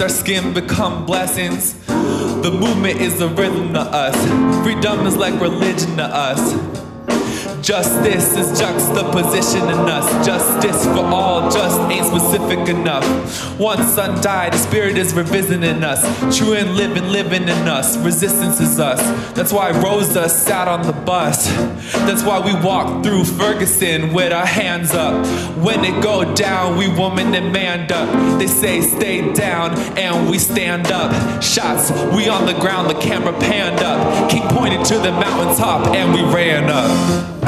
our skin become blessings. The movement is a rhythm to us. Freedom is like religion to us. Justice is juxtaposition in us. Justice for all just ain't specific enough. One son died, the spirit is revisiting us. True and living, living in us. Resistance is us. That's why Rosa sat on the bus. That's why we walked through Ferguson with our hands up. When it go down, we woman and man up. They say stay down, and we stand up. Shots, we on the ground, the camera panned up. King pointed to the mountaintop, and we ran up.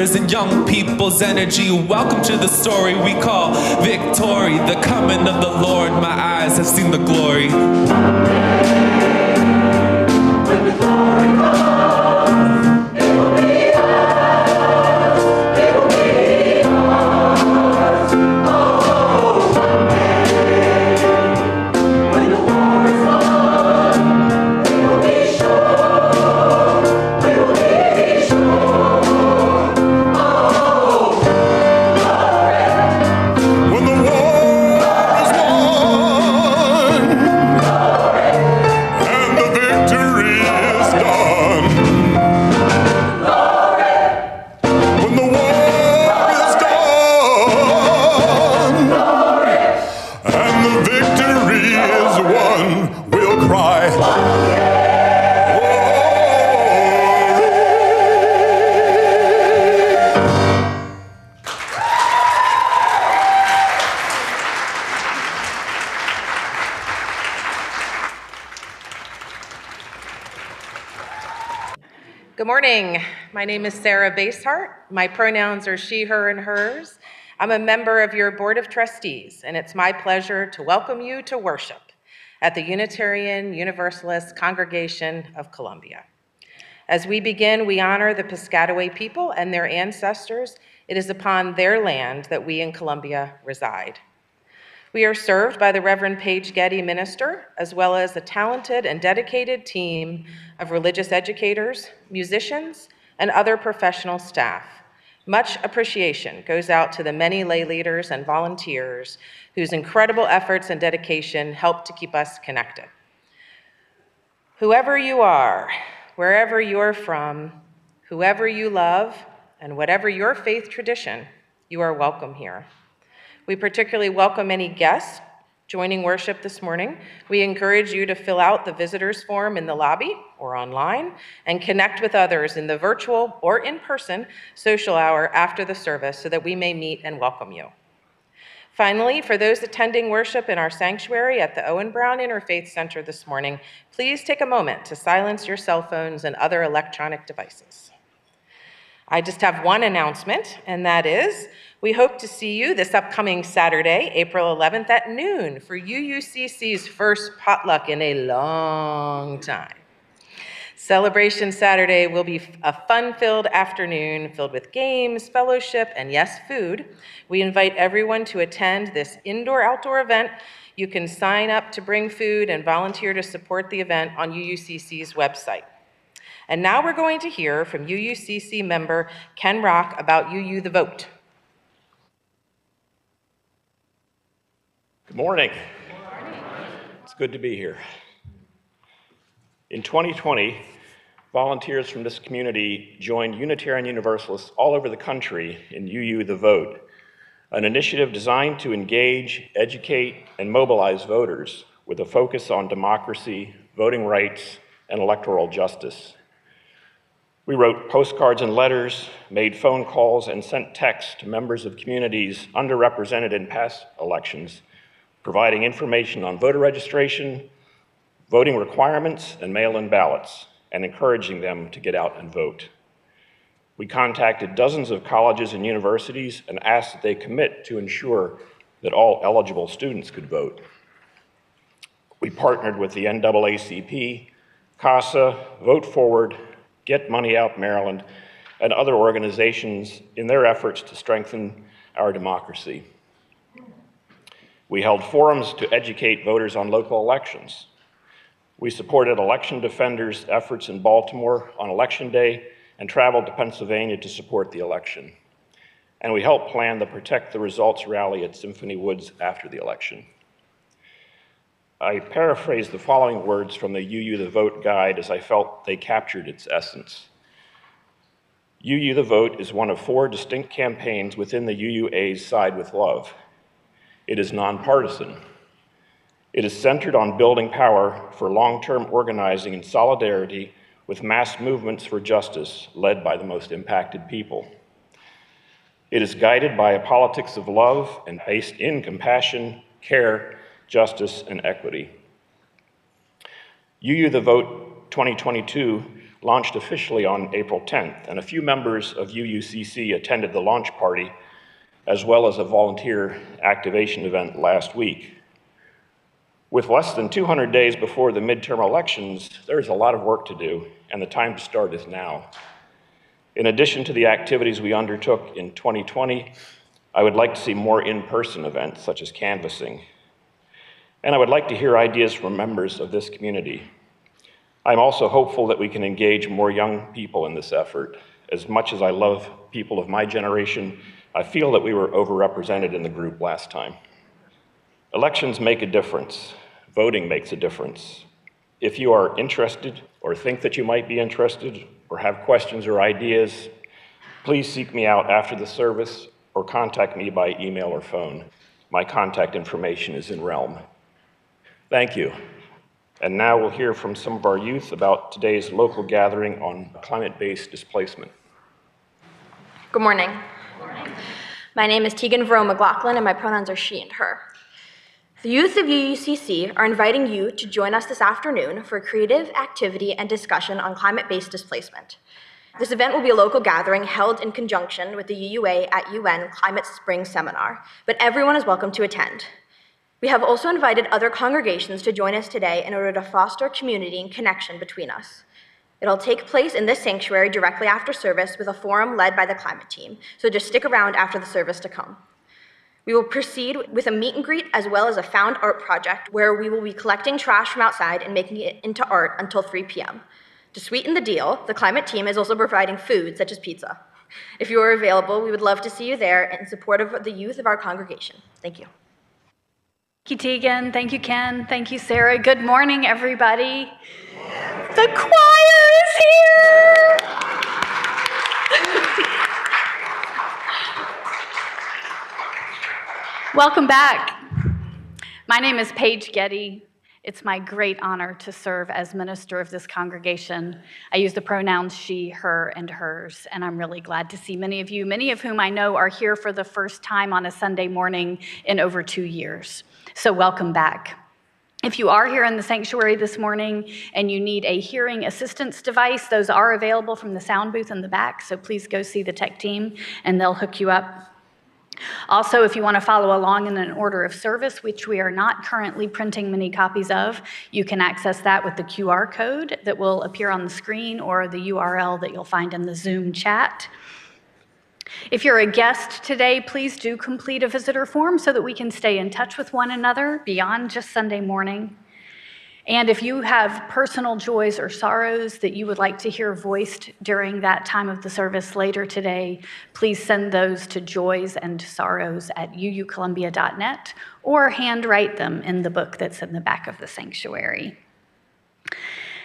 And young people's energy. Welcome to the story we call victory. The coming of the Lord. My eyes have seen the glory. My name is Sarah Baseheart. My pronouns are she, her, and hers. I'm a member of your Board of Trustees, and it's my pleasure to welcome you to worship at the Unitarian Universalist Congregation of Columbia. As we begin, we honor the Piscataway people and their ancestors. It is upon their land that we in Columbia reside. We are served by the Reverend Paige Getty minister, as well as a talented and dedicated team of religious educators, musicians, and other professional staff. Much appreciation goes out to the many lay leaders and volunteers whose incredible efforts and dedication help to keep us connected. Whoever you are, wherever you're from, whoever you love, and whatever your faith tradition, you are welcome here. We particularly welcome any guests joining worship this morning. We encourage you to fill out the visitors form in the lobby or online and connect with others in the virtual or in person social hour after the service so that we may meet and welcome you. Finally, for those attending worship in our sanctuary at the Owen Brown Interfaith Center this morning, please take a moment to silence your cell phones and other electronic devices. I just have one announcement, and that is we hope to see you this upcoming Saturday, April 11th at noon for UUCC's first potluck in a long time. Celebration Saturday will be a fun filled afternoon filled with games, fellowship, and yes, food. We invite everyone to attend this indoor outdoor event. You can sign up to bring food and volunteer to support the event on UUCC's website. And now we're going to hear from UUCC member Ken Rock about UU the Vote. Good morning. It's good to be here. In 2020, volunteers from this community joined Unitarian Universalists all over the country in UU the Vote, an initiative designed to engage, educate, and mobilize voters with a focus on democracy, voting rights, and electoral justice. We wrote postcards and letters, made phone calls, and sent texts to members of communities underrepresented in past elections, providing information on voter registration, voting requirements, and mail in ballots, and encouraging them to get out and vote. We contacted dozens of colleges and universities and asked that they commit to ensure that all eligible students could vote. We partnered with the NAACP, CASA, Vote Forward, Get Money Out Maryland, and other organizations in their efforts to strengthen our democracy. We held forums to educate voters on local elections. We supported election defenders' efforts in Baltimore on Election Day and traveled to Pennsylvania to support the election. And we helped plan the Protect the Results rally at Symphony Woods after the election. I paraphrase the following words from the UU the Vote guide as I felt they captured its essence. UU the Vote is one of four distinct campaigns within the UUA's Side with Love. It is nonpartisan. It is centered on building power for long term organizing and solidarity with mass movements for justice led by the most impacted people. It is guided by a politics of love and based in compassion, care, justice, and equity. UU the Vote 2022 launched officially on April 10th, and a few members of UUCC attended the launch party, as well as a volunteer activation event last week. With less than 200 days before the midterm elections, there's a lot of work to do, and the time to start is now. In addition to the activities we undertook in 2020, I would like to see more in person events such as canvassing and I would like to hear ideas from members of this community. I'm also hopeful that we can engage more young people in this effort. As much as I love people of my generation, I feel that we were overrepresented in the group last time. Elections make a difference. Voting makes a difference. If you are interested or think that you might be interested or have questions or ideas, please seek me out after the service or contact me by email or phone. My contact information is in Realm. Thank you. And now we'll hear from some of our youth about today's local gathering on climate-based displacement. Good morning. Good morning. My name is Tegan Vero McLaughlin, and my pronouns are she and her. The youth of UUCC are inviting you to join us this afternoon for a creative activity and discussion on climate-based displacement. This event will be a local gathering held in conjunction with the UUA at UN Climate Spring Seminar, but everyone is welcome to attend. We have also invited other congregations to join us today in order to foster community and connection between us. It'll take place in this sanctuary directly after service with a forum led by the climate team, so just stick around after the service to come. We will proceed with a meet and greet as well as a found art project where we will be collecting trash from outside and making it into art until 3 p.m. To sweeten the deal, the climate team is also providing food such as pizza. If you are available, we would love to see you there in support of the youth of our congregation. Thank you. Thank you, Tegan. Thank you, Ken. Thank you, Sarah. Good morning, everybody. The choir is here. Welcome back. My name is Paige Getty. It's my great honor to serve as minister of this congregation. I use the pronouns she, her, and hers, and I'm really glad to see many of you, many of whom I know are here for the first time on a Sunday morning in over two years. So, welcome back. If you are here in the sanctuary this morning and you need a hearing assistance device, those are available from the sound booth in the back, so please go see the tech team and they'll hook you up. Also, if you want to follow along in an order of service, which we are not currently printing many copies of, you can access that with the QR code that will appear on the screen or the URL that you'll find in the Zoom chat. If you're a guest today, please do complete a visitor form so that we can stay in touch with one another beyond just Sunday morning. And if you have personal joys or sorrows that you would like to hear voiced during that time of the service later today, please send those to joys and sorrows at uucolumbia.net or handwrite them in the book that's in the back of the sanctuary.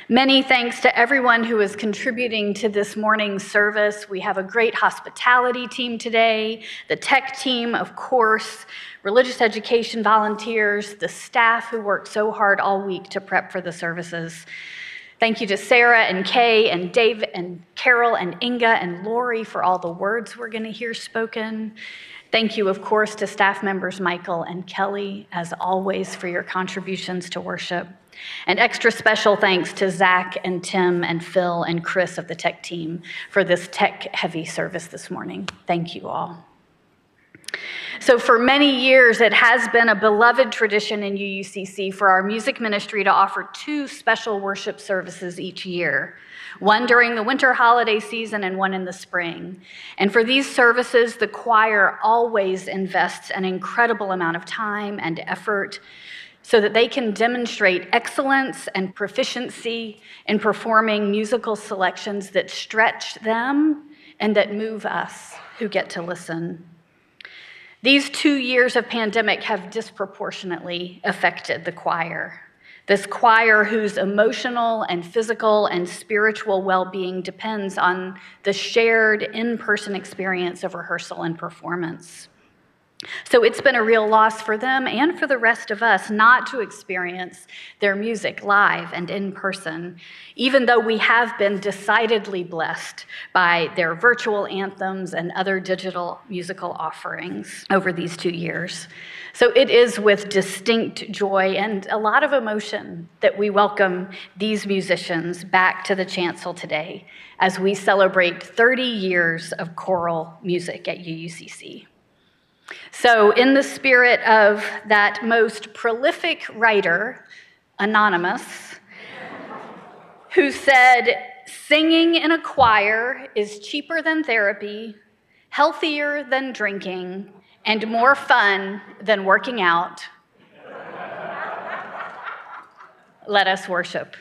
Many thanks to everyone who is contributing to this morning's service. We have a great hospitality team today, the tech team, of course, religious education volunteers, the staff who worked so hard all week to prep for the services. Thank you to Sarah and Kay and Dave and Carol and Inge and Laurie for all the words we're going to hear spoken. Thank you, of course, to staff members Michael and Kelli, as always, for your contributions to worship. And extra special thanks to Zach and Tim and Phil and Chris of the tech team for this tech heavy service this morning. Thank you all. So, for many years, it has been a beloved tradition in UUCC for our music ministry to offer two special worship services each year one during the winter holiday season and one in the spring. And for these services, the choir always invests an incredible amount of time and effort so that they can demonstrate excellence and proficiency in performing musical selections that stretch them and that move us who get to listen. These two years of pandemic have disproportionately affected the choir. This choir, whose emotional and physical and spiritual well being depends on the shared in person experience of rehearsal and performance. So it's been a real loss for them and for the rest of us not to experience their music live and in person, even though we have been decidedly blessed by their virtual anthems and other digital musical offerings over these two years. So it is with distinct joy and a lot of emotion that we welcome these musicians back to the chancel today as we celebrate 30 years of choral music at UUCC. So, in the spirit of that most prolific writer, Anonymous, who said, Singing in a choir is cheaper than therapy, healthier than drinking, and more fun than working out. Let us worship.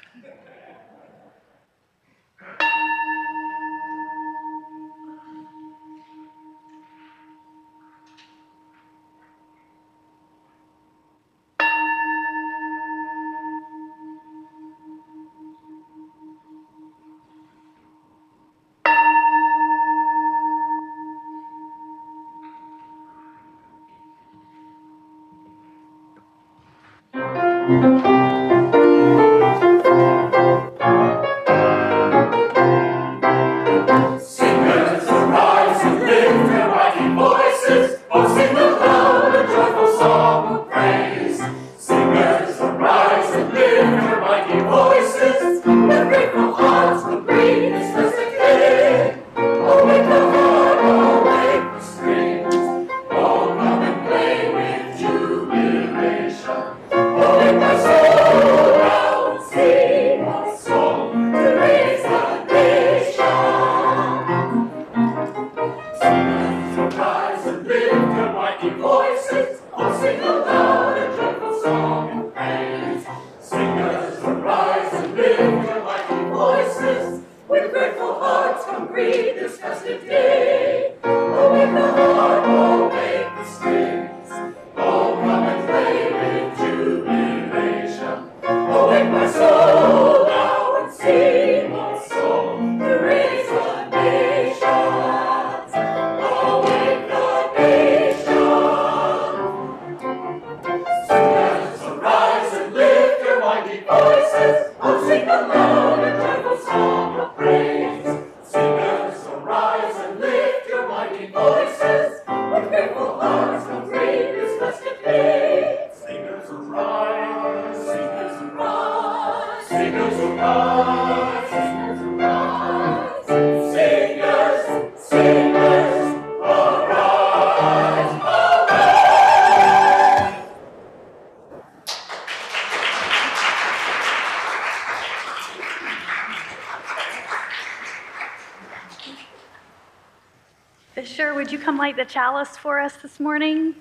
Chalice for us this morning?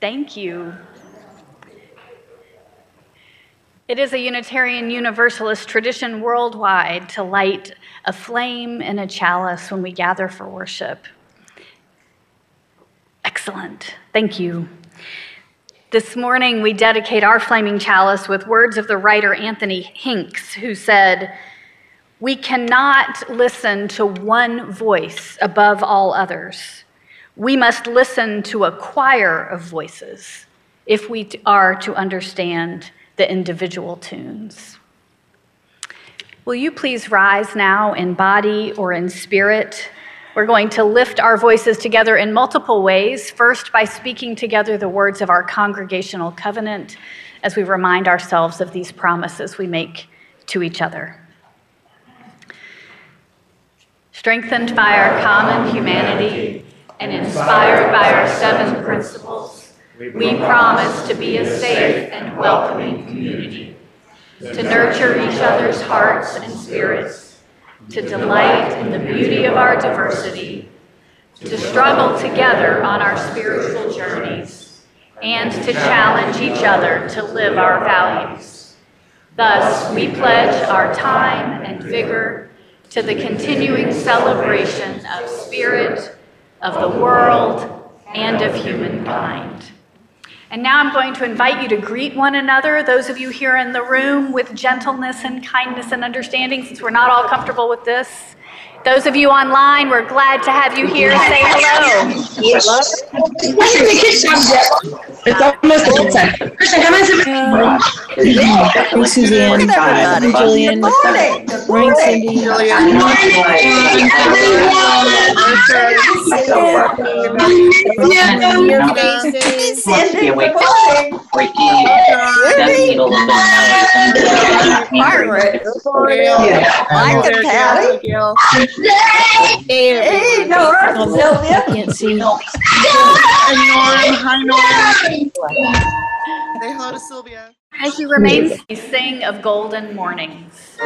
Thank you. It is a Unitarian Universalist tradition worldwide to light a flame in a chalice when we gather for worship. Excellent. Thank you. This morning, we dedicate our flaming chalice with words of the writer Anthony Hinks, who said, We cannot listen to one voice above all others. We must listen to a choir of voices if we are to understand the individual tunes. Will you please rise now in body or in spirit? We're going to lift our voices together in multiple ways. First, by speaking together the words of our congregational covenant as we remind ourselves of these promises we make to each other. Strengthened by our common humanity and inspired by our seven principles, we promise to be a safe and welcoming community, to nurture each other's hearts and spirits to delight in the beauty of our diversity, to struggle together on our spiritual journeys, and to challenge each other to live our values. Thus, we pledge our time and vigor to the continuing celebration of spirit, of the world, and of humankind. And now I'm going to invite you to greet one another, those of you here in the room, with gentleness and kindness and understanding, since we're not all comfortable with this. Those of you online, we're glad to have you here. Say hello. It's almost a good time. Kristen, come in. Hey, Suzanne. Hey, Julian. Morning, Cindy. Margaret. Mike and Patty. Hey, Nora, Sylvia. Can't see. And Norm, hi Norm. Say hello to Sylvia. As you remain, sing of golden mornings.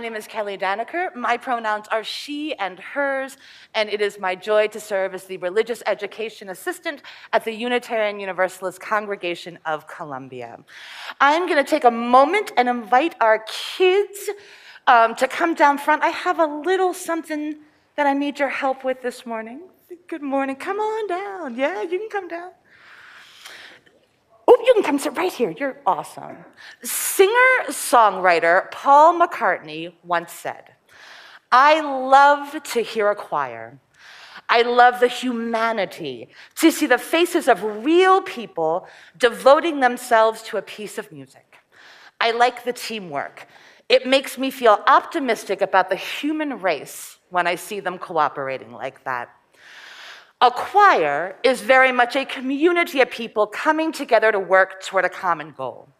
My name is Kelli Danaker. My pronouns are she and hers, and it is my joy to serve as the religious education assistant at the Unitarian Universalist Congregation of Columbia. I'm going to take a moment and invite our kids um, to come down front. I have a little something that I need your help with this morning. Good morning. Come on down. Yeah, you can come down. Oh, you can come sit right here. You're awesome. Singer songwriter Paul McCartney once said, I love to hear a choir. I love the humanity, to see the faces of real people devoting themselves to a piece of music. I like the teamwork. It makes me feel optimistic about the human race when I see them cooperating like that. A choir is very much a community of people coming together to work toward a common goal.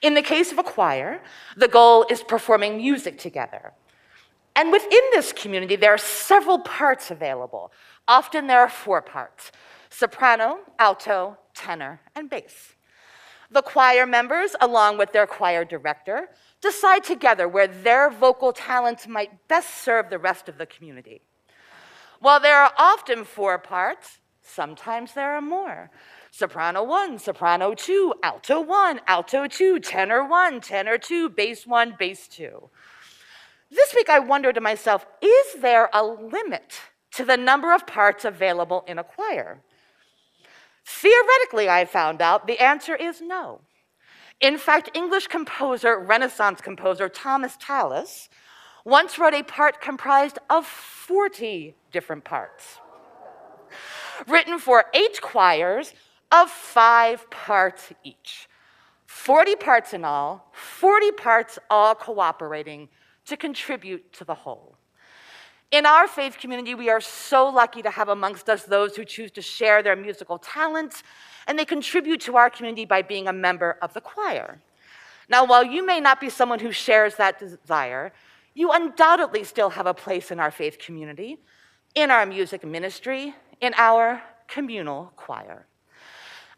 In the case of a choir, the goal is performing music together. And within this community, there are several parts available. Often there are four parts soprano, alto, tenor, and bass. The choir members, along with their choir director, decide together where their vocal talents might best serve the rest of the community. While there are often four parts, sometimes there are more. Soprano 1, soprano 2, alto 1, alto 2, tenor 1, tenor 2, bass 1, bass 2. This week I wondered to myself, is there a limit to the number of parts available in a choir? Theoretically, I found out the answer is no. In fact, English composer, Renaissance composer Thomas Tallis once wrote a part comprised of 40 different parts, written for eight choirs of five parts each. 40 parts in all, 40 parts all cooperating to contribute to the whole. In our faith community, we are so lucky to have amongst us those who choose to share their musical talents, and they contribute to our community by being a member of the choir. Now, while you may not be someone who shares that desire, you undoubtedly still have a place in our faith community, in our music ministry, in our communal choir.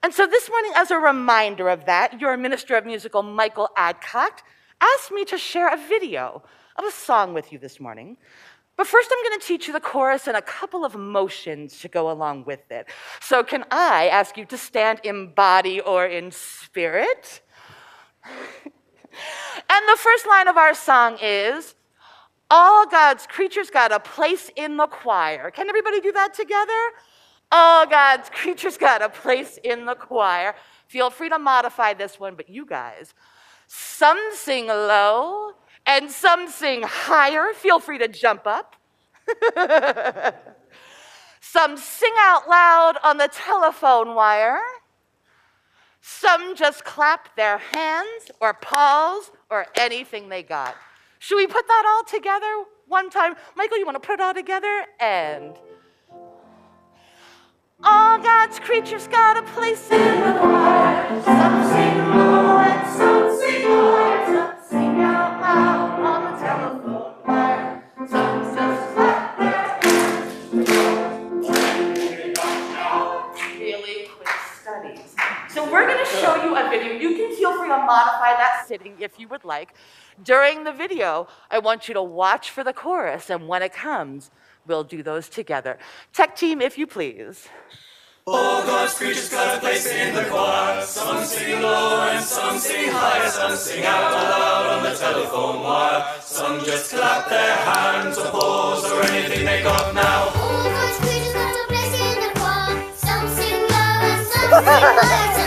And so this morning, as a reminder of that, your minister of musical, Michael Adcock, asked me to share a video of a song with you this morning. But first, I'm going to teach you the chorus and a couple of motions to go along with it. So, can I ask you to stand in body or in spirit? and the first line of our song is All God's creatures got a place in the choir. Can everybody do that together? All God's creatures got a place in the choir. Feel free to modify this one, but you guys, some sing low and some sing higher. Feel free to jump up. some sing out loud on the telephone wire. Some just clap their hands or paws or anything they got. Should we put that all together one time? Michael, you want to put it all together? And all God's creatures got a place in the choir. Some sing low show you a video. You can feel free to modify that sitting if you would like. During the video, I want you to watch for the chorus, and when it comes, we'll do those together. Tech team, if you please. Oh, God's creatures got a place in the choir. Some sing low and some sing high. Some sing out loud on the telephone wire. Some just clap their hands or paws or anything they got now. All God's creatures got a place in the choir. Some sing low and some sing high.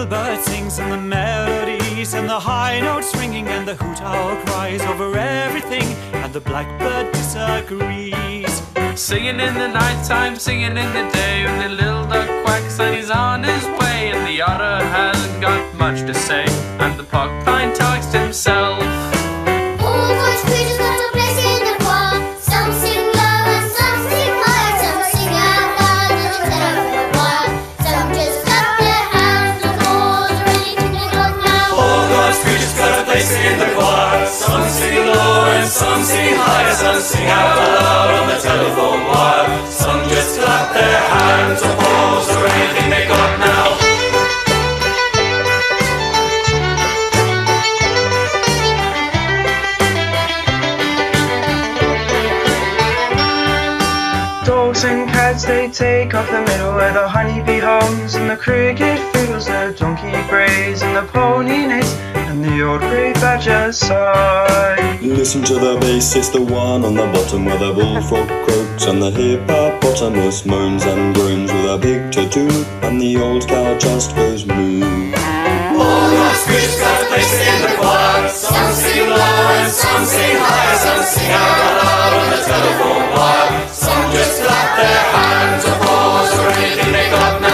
little bird sings and the melodies and the high notes ringing and the hoot owl cries over everything and the blackbird disagrees. Singing in the nighttime, singing in the day, when the little duck quacks and he's on his way, and the otter hasn't got much to say, and the porcupine talks to himself. Some sing high. Some sing out loud on the telephone wire. Some just clap their hands or paws or anything they got now. Dogs and cats they take off the middle where the honeybee hums and the cricket fiddles, the donkey brays and the pony neighs and the old grey badger sighs. Listen to the bass, it's the one on the bottom where the bullfrog croaks and the hippopotamus moans and groans with a big tattoo and the old cow just goes moo. All God's creatures got a place in the choir. Some sing low and some sing high. Some sing out loud on the telephone wire. Some just clap their hands or paws or anything they got now.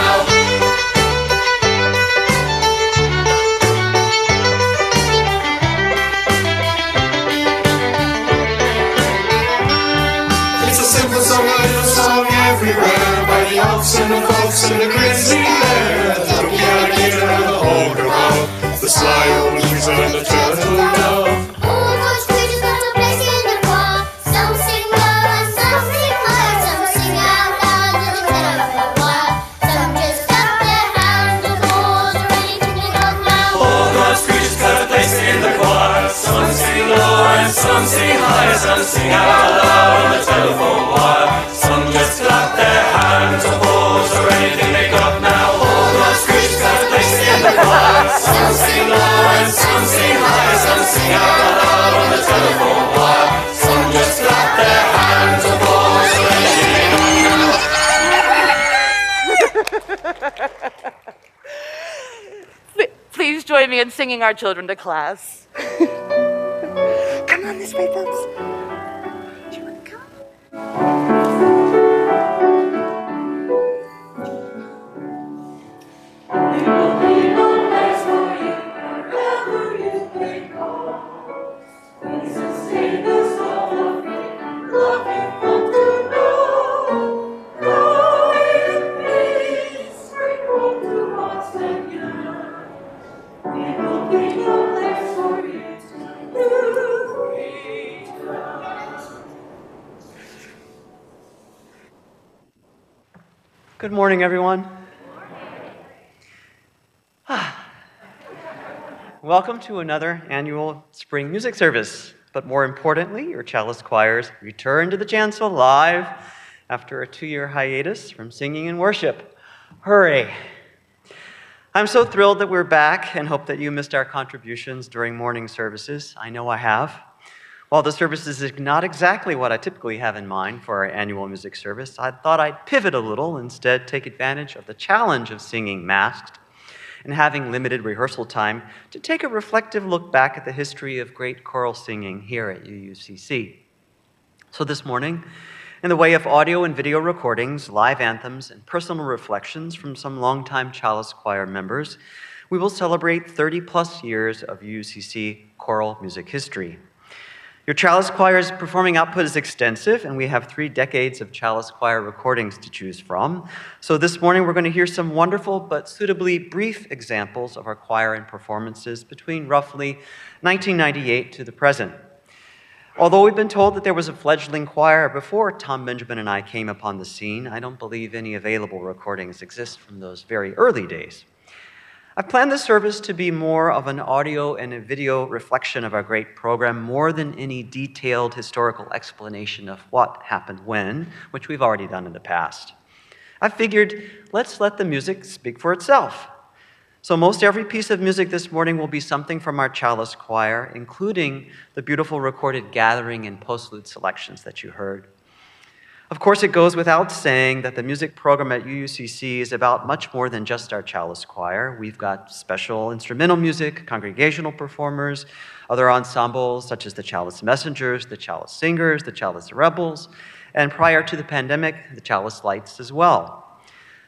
And the folks and the grizzly bear, the donkey alligator and the ogre owl, the sly old weasel and the turtle dove. All God's creatures got a place in the choir. some sing low, some sing high. Some sing out loud on the turtle dove. All God's creatures got a place in the choir. Some sing low and some sing high. Some sing out loud in the telephone wire. Some sing out loud on the telephone wire. Some just clap their hands or paws or anything they got now. Pl- Please join me in singing our children to class. Come on this way, folks. Good morning, everyone. Ah. Welcome to another annual spring music service. But more importantly, your chalice choirs return to the chancel live after a two year hiatus from singing and worship. Hooray! I'm so thrilled that we're back and hope that you missed our contributions during morning services. I know I have. While the service is not exactly what I typically have in mind for our annual music service, I thought I'd pivot a little, instead, take advantage of the challenge of singing masked and having limited rehearsal time to take a reflective look back at the history of great choral singing here at UUCC. So this morning, in the way of audio and video recordings, live anthems, and personal reflections from some longtime Chalice Choir members, we will celebrate 30 plus years of UUCC choral music history. Your Chalice Choir's performing output is extensive, and we have three decades of Chalice Choir recordings to choose from. So this morning we're going to hear some wonderful but suitably brief examples of our choir and performances between roughly 1998 to the present. Although we've been told that there was a fledgling choir before Tom Benjamin and I came upon the scene, I don't believe any available recordings exist from those very early days. I've planned this service to be more of an audio and a video reflection of our great program more than any detailed historical explanation of what happened when, which we've already done in the past. I figured let's let the music speak for itself. So, most every piece of music this morning will be something from our Chalice Choir, including the beautiful recorded gathering and postlude selections that you heard. Of course, it goes without saying that the music program at UUCC is about much more than just our Chalice Choir. We've got special instrumental music, congregational performers, other ensembles such as the Chalice Messengers, the Chalice Singers, the Chalice Rebels, and prior to the pandemic, the Chalice Lights as well.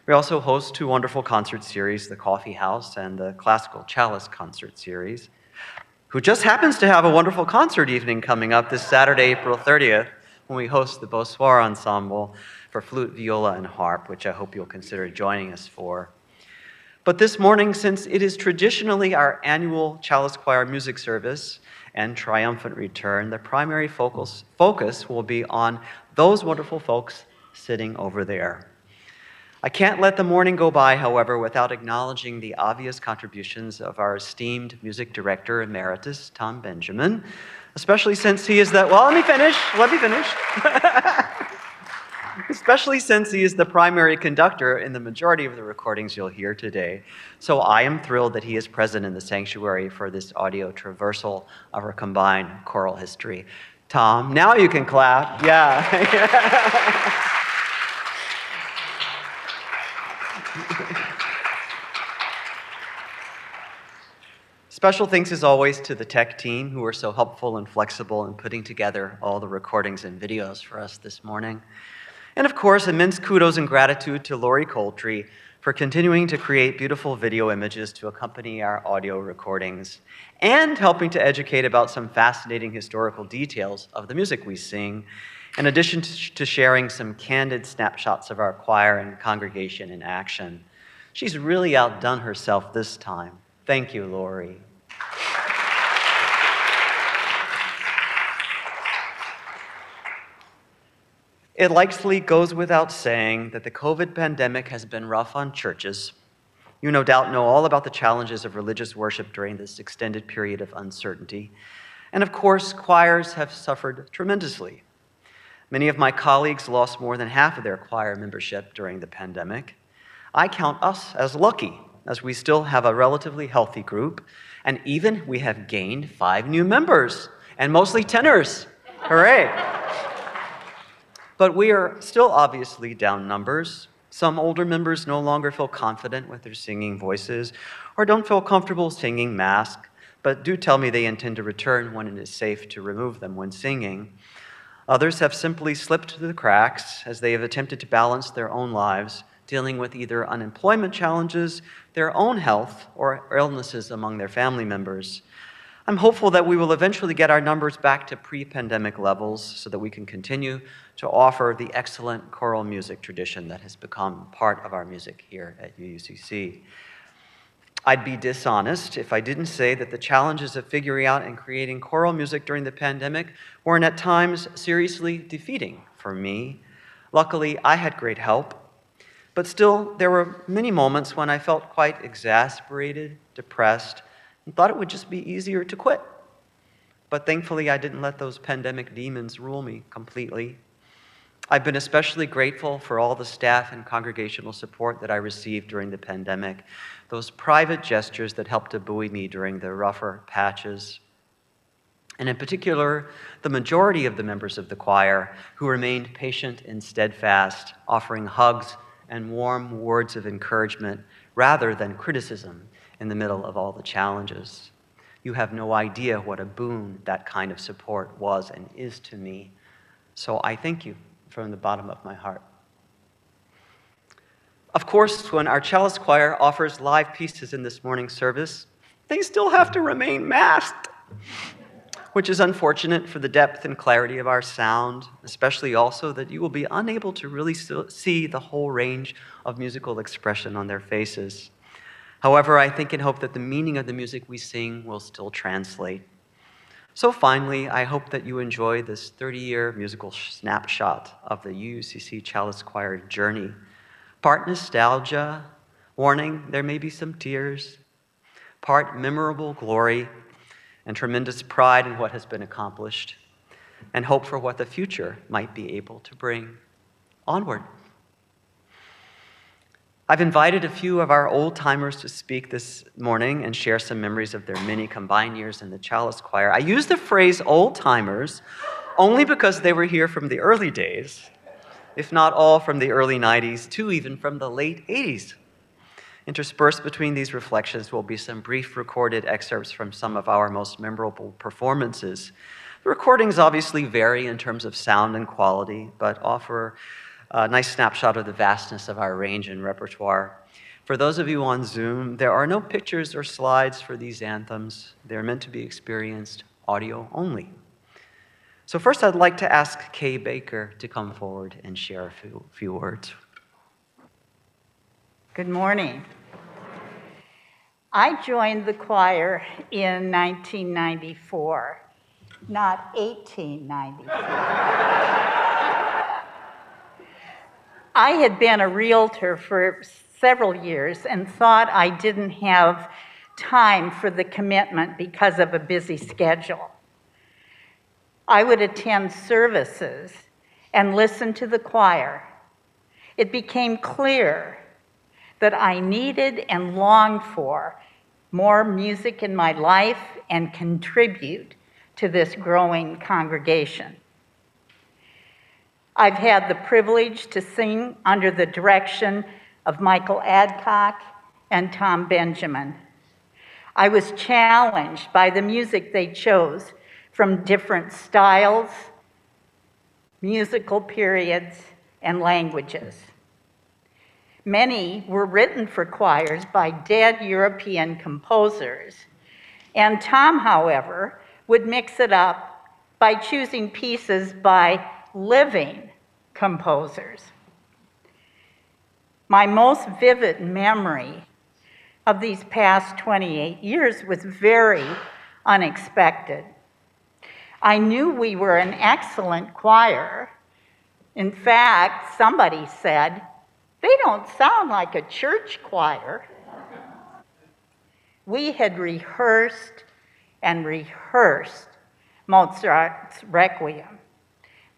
We also host two wonderful concert series, the Coffee House and the Classical Chalice Concert Series, who just happens to have a wonderful concert evening coming up this Saturday, April 30th when we host the Beau Soir Ensemble for flute, viola, and harp, which I hope you'll consider joining us for. But this morning, since it is traditionally our annual Chalice Choir music service and triumphant return, the primary focus, focus will be on those wonderful folks sitting over there. I can't let the morning go by, however, without acknowledging the obvious contributions of our esteemed music director emeritus, Tom Benjamin, especially since he is the. Well, let me finish. Let me finish. especially since he is the primary conductor in the majority of the recordings you'll hear today. So I am thrilled that he is present in the sanctuary for this audio traversal of our combined choral history. Tom, now you can clap. Yeah. Special thanks as always to the tech team who were so helpful and flexible in putting together all the recordings and videos for us this morning. And of course, immense kudos and gratitude to Laurie Coltri for continuing to create beautiful video images to accompany our audio recordings and helping to educate about some fascinating historical details of the music we sing, in addition to sharing some candid snapshots of our choir and congregation in action. She's really outdone herself this time. Thank you, Laurie. It likely goes without saying that the COVID pandemic has been rough on churches. You no doubt know all about the challenges of religious worship during this extended period of uncertainty. And of course, choirs have suffered tremendously. Many of my colleagues lost more than half of their choir membership during the pandemic. I count us as lucky, as we still have a relatively healthy group, and even we have gained five new members, and mostly tenors. Hooray! But we are still obviously down numbers. Some older members no longer feel confident with their singing voices or don't feel comfortable singing mask, but do tell me they intend to return when it is safe to remove them when singing. Others have simply slipped through the cracks as they have attempted to balance their own lives, dealing with either unemployment challenges, their own health, or illnesses among their family members. I'm hopeful that we will eventually get our numbers back to pre pandemic levels so that we can continue to offer the excellent choral music tradition that has become part of our music here at UUCC. I'd be dishonest if I didn't say that the challenges of figuring out and creating choral music during the pandemic were at times seriously defeating for me. Luckily, I had great help, but still, there were many moments when I felt quite exasperated, depressed, and thought it would just be easier to quit. But thankfully, I didn't let those pandemic demons rule me completely. I've been especially grateful for all the staff and congregational support that I received during the pandemic, those private gestures that helped to buoy me during the rougher patches. And in particular, the majority of the members of the choir who remained patient and steadfast, offering hugs and warm words of encouragement rather than criticism in the middle of all the challenges. You have no idea what a boon that kind of support was and is to me. So I thank you from the bottom of my heart. Of course, when our Chalice choir offers live pieces in this morning's service, they still have to remain masked, which is unfortunate for the depth and clarity of our sound, especially also that you will be unable to really see the whole range of musical expression on their faces. However, I think and hope that the meaning of the music we sing will still translate. So finally, I hope that you enjoy this 30-year musical snapshot of the UUCC Chalice Choir journey. Part nostalgia, warning, there may be some tears, part memorable glory and tremendous pride in what has been accomplished, and hope for what the future might be able to bring. Onward. I've invited a few of our old timers to speak this morning and share some memories of their many combined years in the Chalice Choir. I use the phrase old timers only because they were here from the early days, if not all from the early 90s, to even from the late 80s. Interspersed between these reflections will be some brief recorded excerpts from some of our most memorable performances. The recordings obviously vary in terms of sound and quality, but offer a nice snapshot of the vastness of our range and repertoire. For those of you on Zoom, there are no pictures or slides for these anthems. They're meant to be experienced audio only. So first I'd like to ask Kay Baker to come forward and share a few, few words. Good morning. I joined the choir in 1994, not 1894. I had been a realtor for several years and thought I didn't have time for the commitment because of a busy schedule. I would attend services and listen to the choir, it became clear that I needed and longed for more music in my life and contribute to this growing congregation. I've had the privilege to sing under the direction of Michael Adcock and Tom Benjamin. I was challenged by the music they chose from different styles, musical periods, and languages. Many were written for choirs by dead European composers, and Tom, however, would mix it up by choosing pieces by living composers. My most vivid memory of these past 28 years was very unexpected. I knew we were an excellent choir. In fact, somebody said, they don't sound like a church choir. We had rehearsed and rehearsed Mozart's Requiem,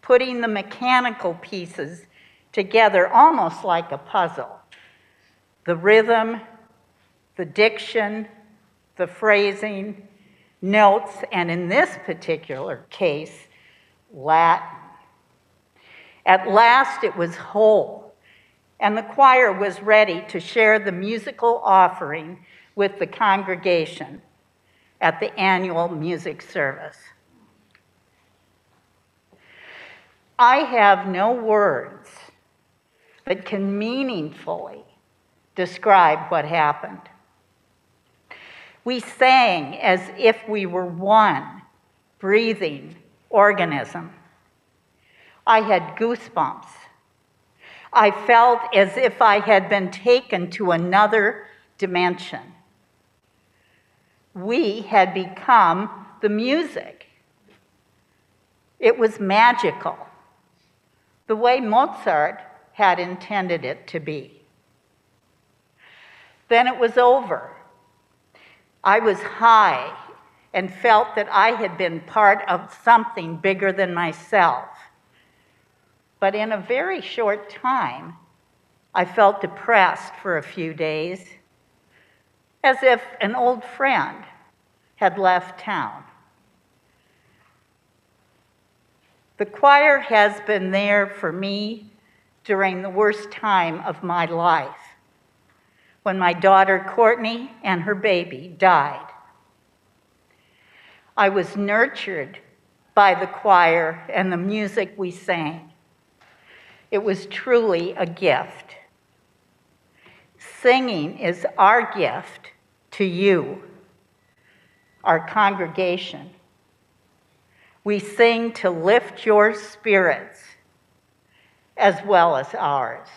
putting the mechanical pieces together almost like a puzzle. The rhythm, the diction, the phrasing, notes, and in this particular case, Latin. At last it was whole, and the choir was ready to share the musical offering with the congregation at the annual music service. I have no words that can meaningfully describe what happened. We sang as if we were one breathing organism. I had goosebumps. I felt as if I had been taken to another dimension. We had become the music. It was magical, the way Mozart had intended it to be. Then it was over. I was high and felt that I had been part of something bigger than myself. But in a very short time, I felt depressed for a few days, as if an old friend had left town. The choir has been there for me during the worst time of my life when my daughter Courtney and her baby died. I was nurtured by the choir and the music we sang. It was truly a gift. Singing is our gift to you, our congregation. We sing to lift your spirits as well as ours.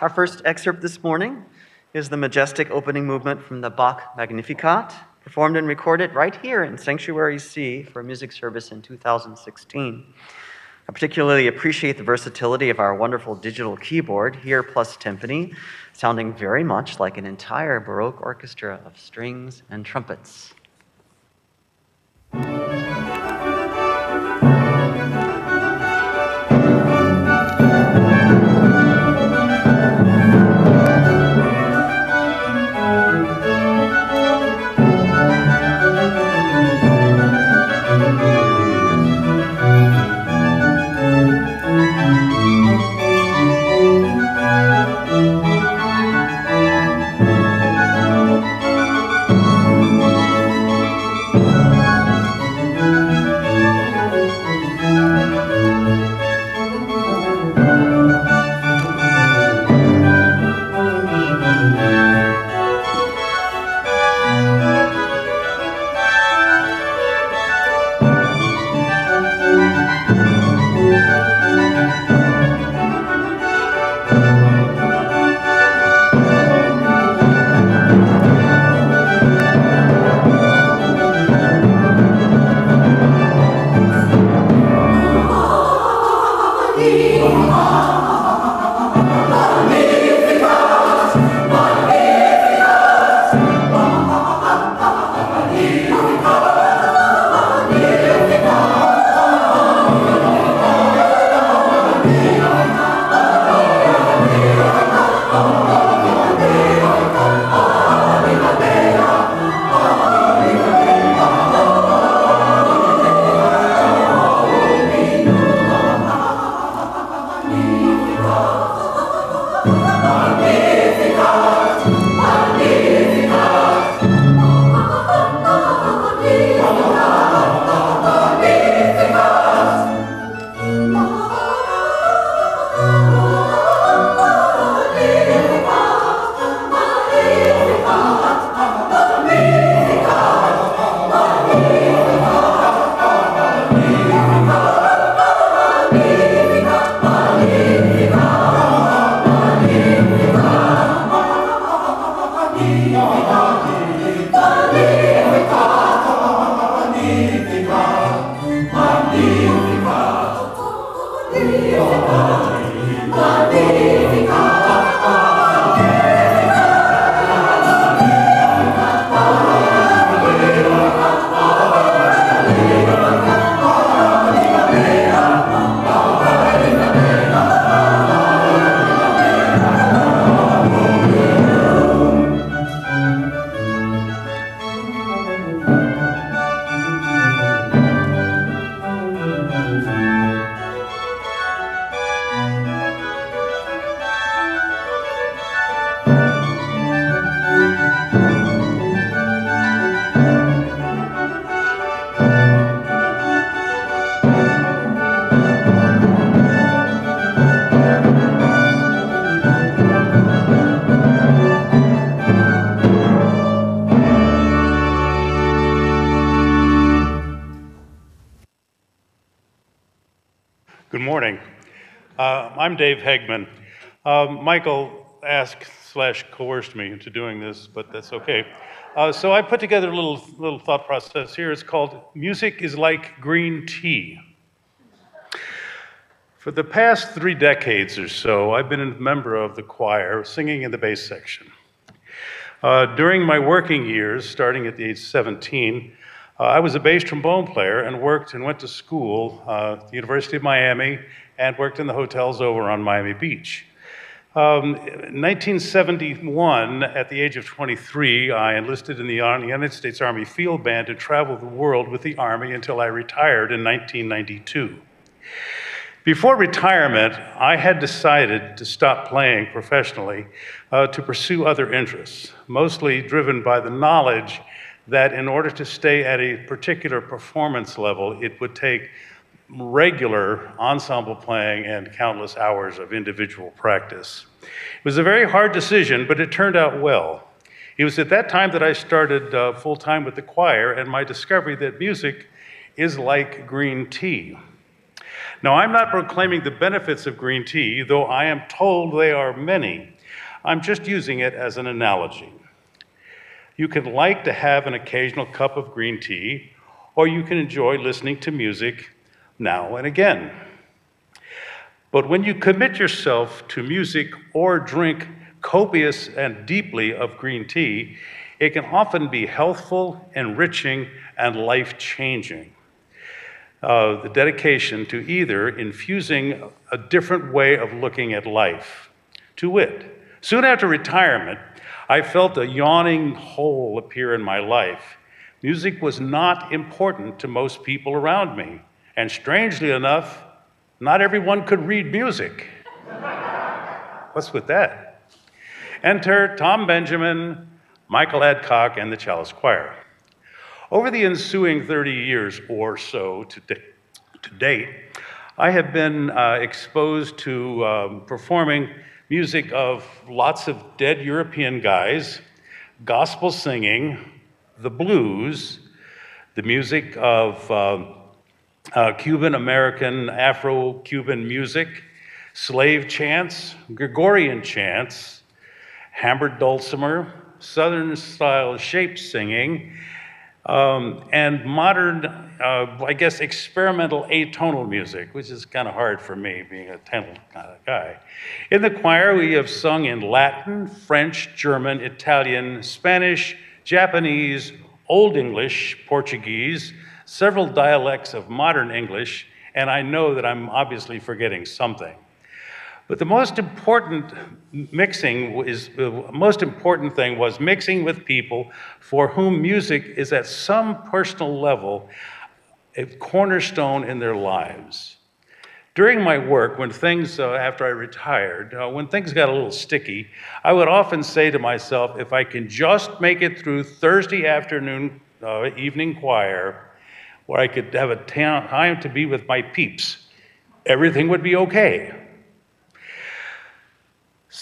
Our first excerpt this morning is the majestic opening movement from the Bach Magnificat, performed and recorded right here in Sanctuary C for a music service in 2016. I particularly appreciate the versatility of our wonderful digital keyboard, here plus timpani, sounding very much like an entire Baroque orchestra of strings and trumpets. I'm Dave Hegmann. Um, Michael asked slash coerced me into doing this, but that's okay. Uh, so I put together a little, little thought process here. It's called Music is Like Green Tea. For the past three decades or so, I've been a member of the choir singing in the bass section. Uh, during my working years, starting at the age of 17, uh, I was a bass trombone player and worked and went to school uh, at the University of Miami and worked in the hotels over on Miami Beach. Um, in 1971, at the age of 23, I enlisted in the United States Army Field Band and traveled the world with the Army until I retired in 1992. Before retirement, I had decided to stop playing professionally uh, to pursue other interests, mostly driven by the knowledge that in order to stay at a particular performance level, it would take regular ensemble playing and countless hours of individual practice. It was a very hard decision, but it turned out well. It was at that time that I started uh, full time with the choir and my discovery that music is like green tea. Now, I'm not proclaiming the benefits of green tea, though I am told they are many. I'm just using it as an analogy. You can like to have an occasional cup of green tea, or you can enjoy listening to music now and again. But when you commit yourself to music or drink copious and deeply of green tea, it can often be healthful, enriching, and life changing. Uh, the dedication to either infusing a different way of looking at life. To wit, soon after retirement, I felt a yawning hole appear in my life. Music was not important to most people around me. And strangely enough, not everyone could read music. What's with that? Enter Tom Benjamin, Michael Adcock, and the Chalice Choir. Over the ensuing 30 years or so to, to date, I have been uh, exposed to um, performing music of lots of dead European guys, gospel singing, the blues, the music of uh, uh, Cuban American, Afro Cuban music, slave chants, Gregorian chants, hammered dulcimer, Southern style shape singing, um, and modern, uh, I guess, experimental atonal music, which is kind of hard for me, being a tonal kind of guy. In the choir, we have sung in Latin, French, German, Italian, Spanish, Japanese, Old English, Portuguese, several dialects of modern English, and I know that I'm obviously forgetting something. But the most important mixing is the most important thing was mixing with people for whom music is at some personal level a cornerstone in their lives. During my work, when things, uh, after I retired, uh, when things got a little sticky, I would often say to myself, if I can just make it through Thursday afternoon, uh, evening choir, where I could have a time to be with my peeps, everything would be okay.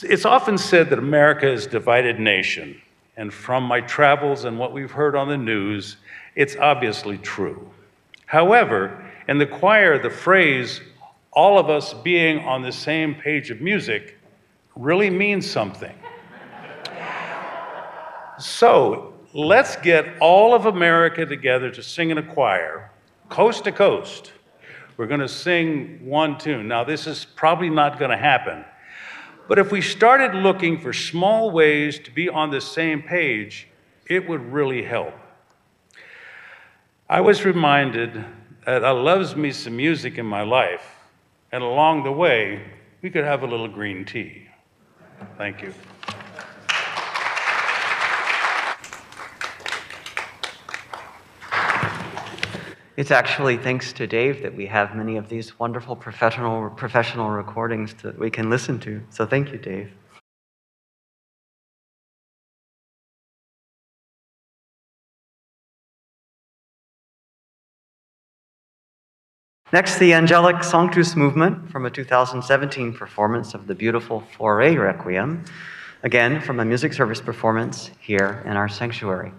It's often said that America is a divided nation, and from my travels and what we've heard on the news, it's obviously true. However, in the choir, the phrase, all of us being on the same page of music, really means something. So let's get all of America together to sing in a choir, coast to coast, We're going to sing one tune. Now, this is probably not going to happen. But if we started looking for small ways to be on the same page, it would really help. I was reminded that I loves me some music in my life, and along the way, we could have a little green tea. Thank you. It's actually thanks to Dave that we have many of these wonderful professional professional recordings that we can listen to. So thank you, Dave. Next, the Angelic Sanctus movement from a 2017 performance of the beautiful Fauré Requiem, again from a music service performance here in our sanctuary.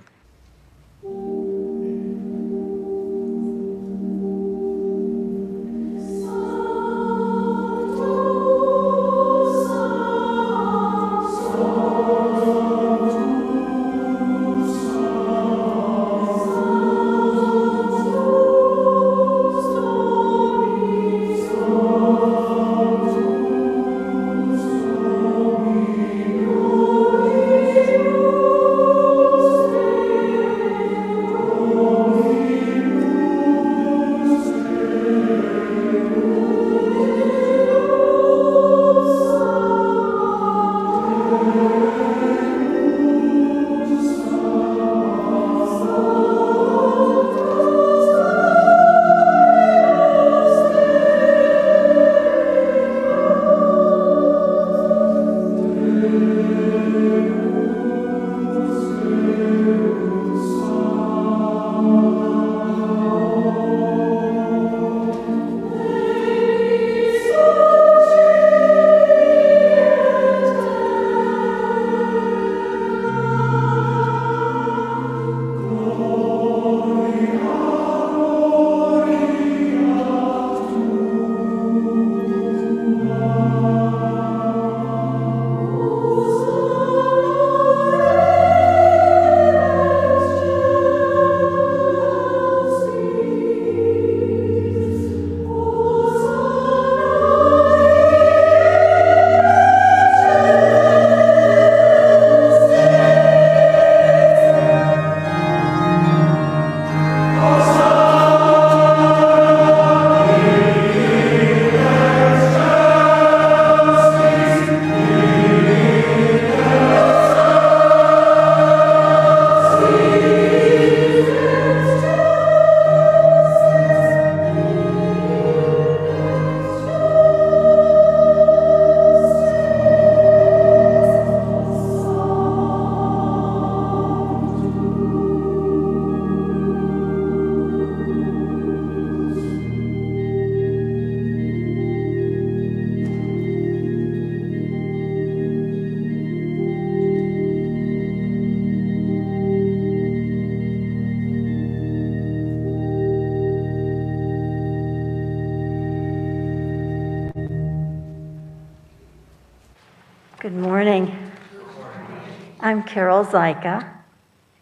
Zika.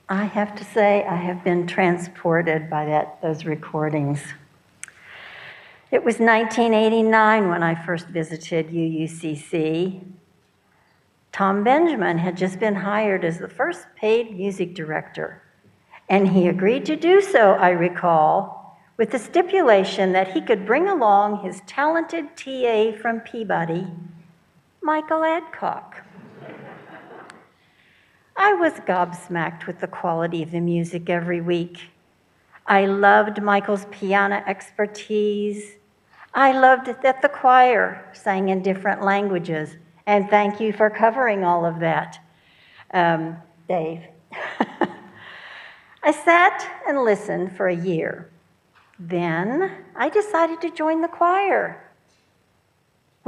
I have to say, I have been transported by that, those recordings. It was 1989 when I first visited UUCC. Tom Benjamin had just been hired as the first paid music director, and he agreed to do so, I recall, with the stipulation that he could bring along his talented TA from Peabody, Michael Adcock. I was gobsmacked with the quality of the music every week. I loved Michael's piano expertise. I loved that the choir sang in different languages. And thank you for covering all of that, um, Dave. I sat and listened for a year. Then I decided to join the choir.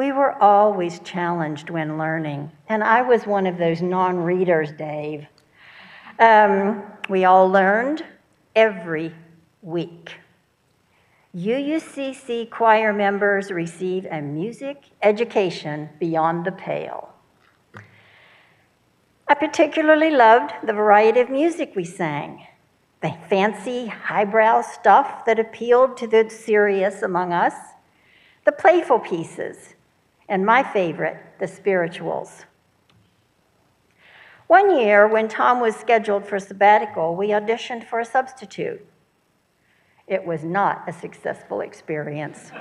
We were always challenged when learning, and I was one of those non readers, Dave. Um, we all learned every week. UUCC choir members receive a music education beyond the pale. I particularly loved the variety of music we sang. the fancy, highbrow stuff that appealed to the serious among us, the playful pieces, and my favorite, the spirituals. One year, when Tom was scheduled for sabbatical, we auditioned for a substitute. It was not a successful experience.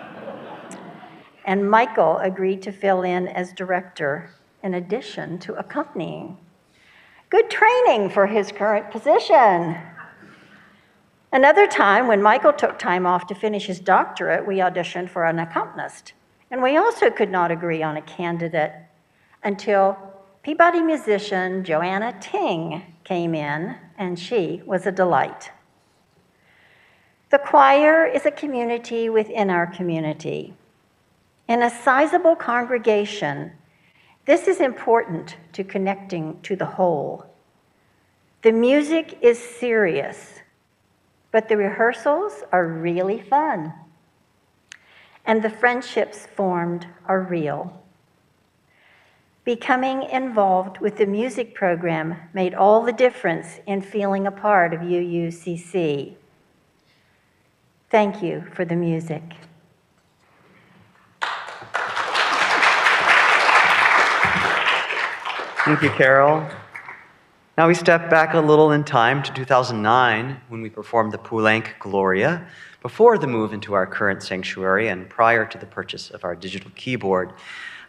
And Michael agreed to fill in as director in addition to accompanying. Good training for his current position. Another time, when Michael took time off to finish his doctorate, we auditioned for an accompanist. And we also could not agree on a candidate until Peabody musician Joanna Ting came in, and she was a delight. The choir is a community within our community. In a sizable congregation, this is important to connecting to the whole. The music is serious, but the rehearsals are really fun. And the friendships formed are real. Becoming involved with the music program made all the difference in feeling a part of UUCC. Thank you for the music. Thank you, Carol. Now we step back a little in time to 2009 when we performed the Poulenc Gloria before the move into our current sanctuary and prior to the purchase of our digital keyboard.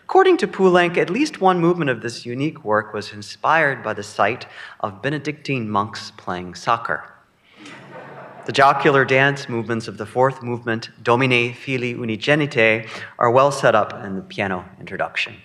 According to Poulenc, at least one movement of this unique work was inspired by the sight of Benedictine monks playing soccer. The jocular dance movements of the fourth movement, Domine Fili Unigenite, are well set up in the piano introduction.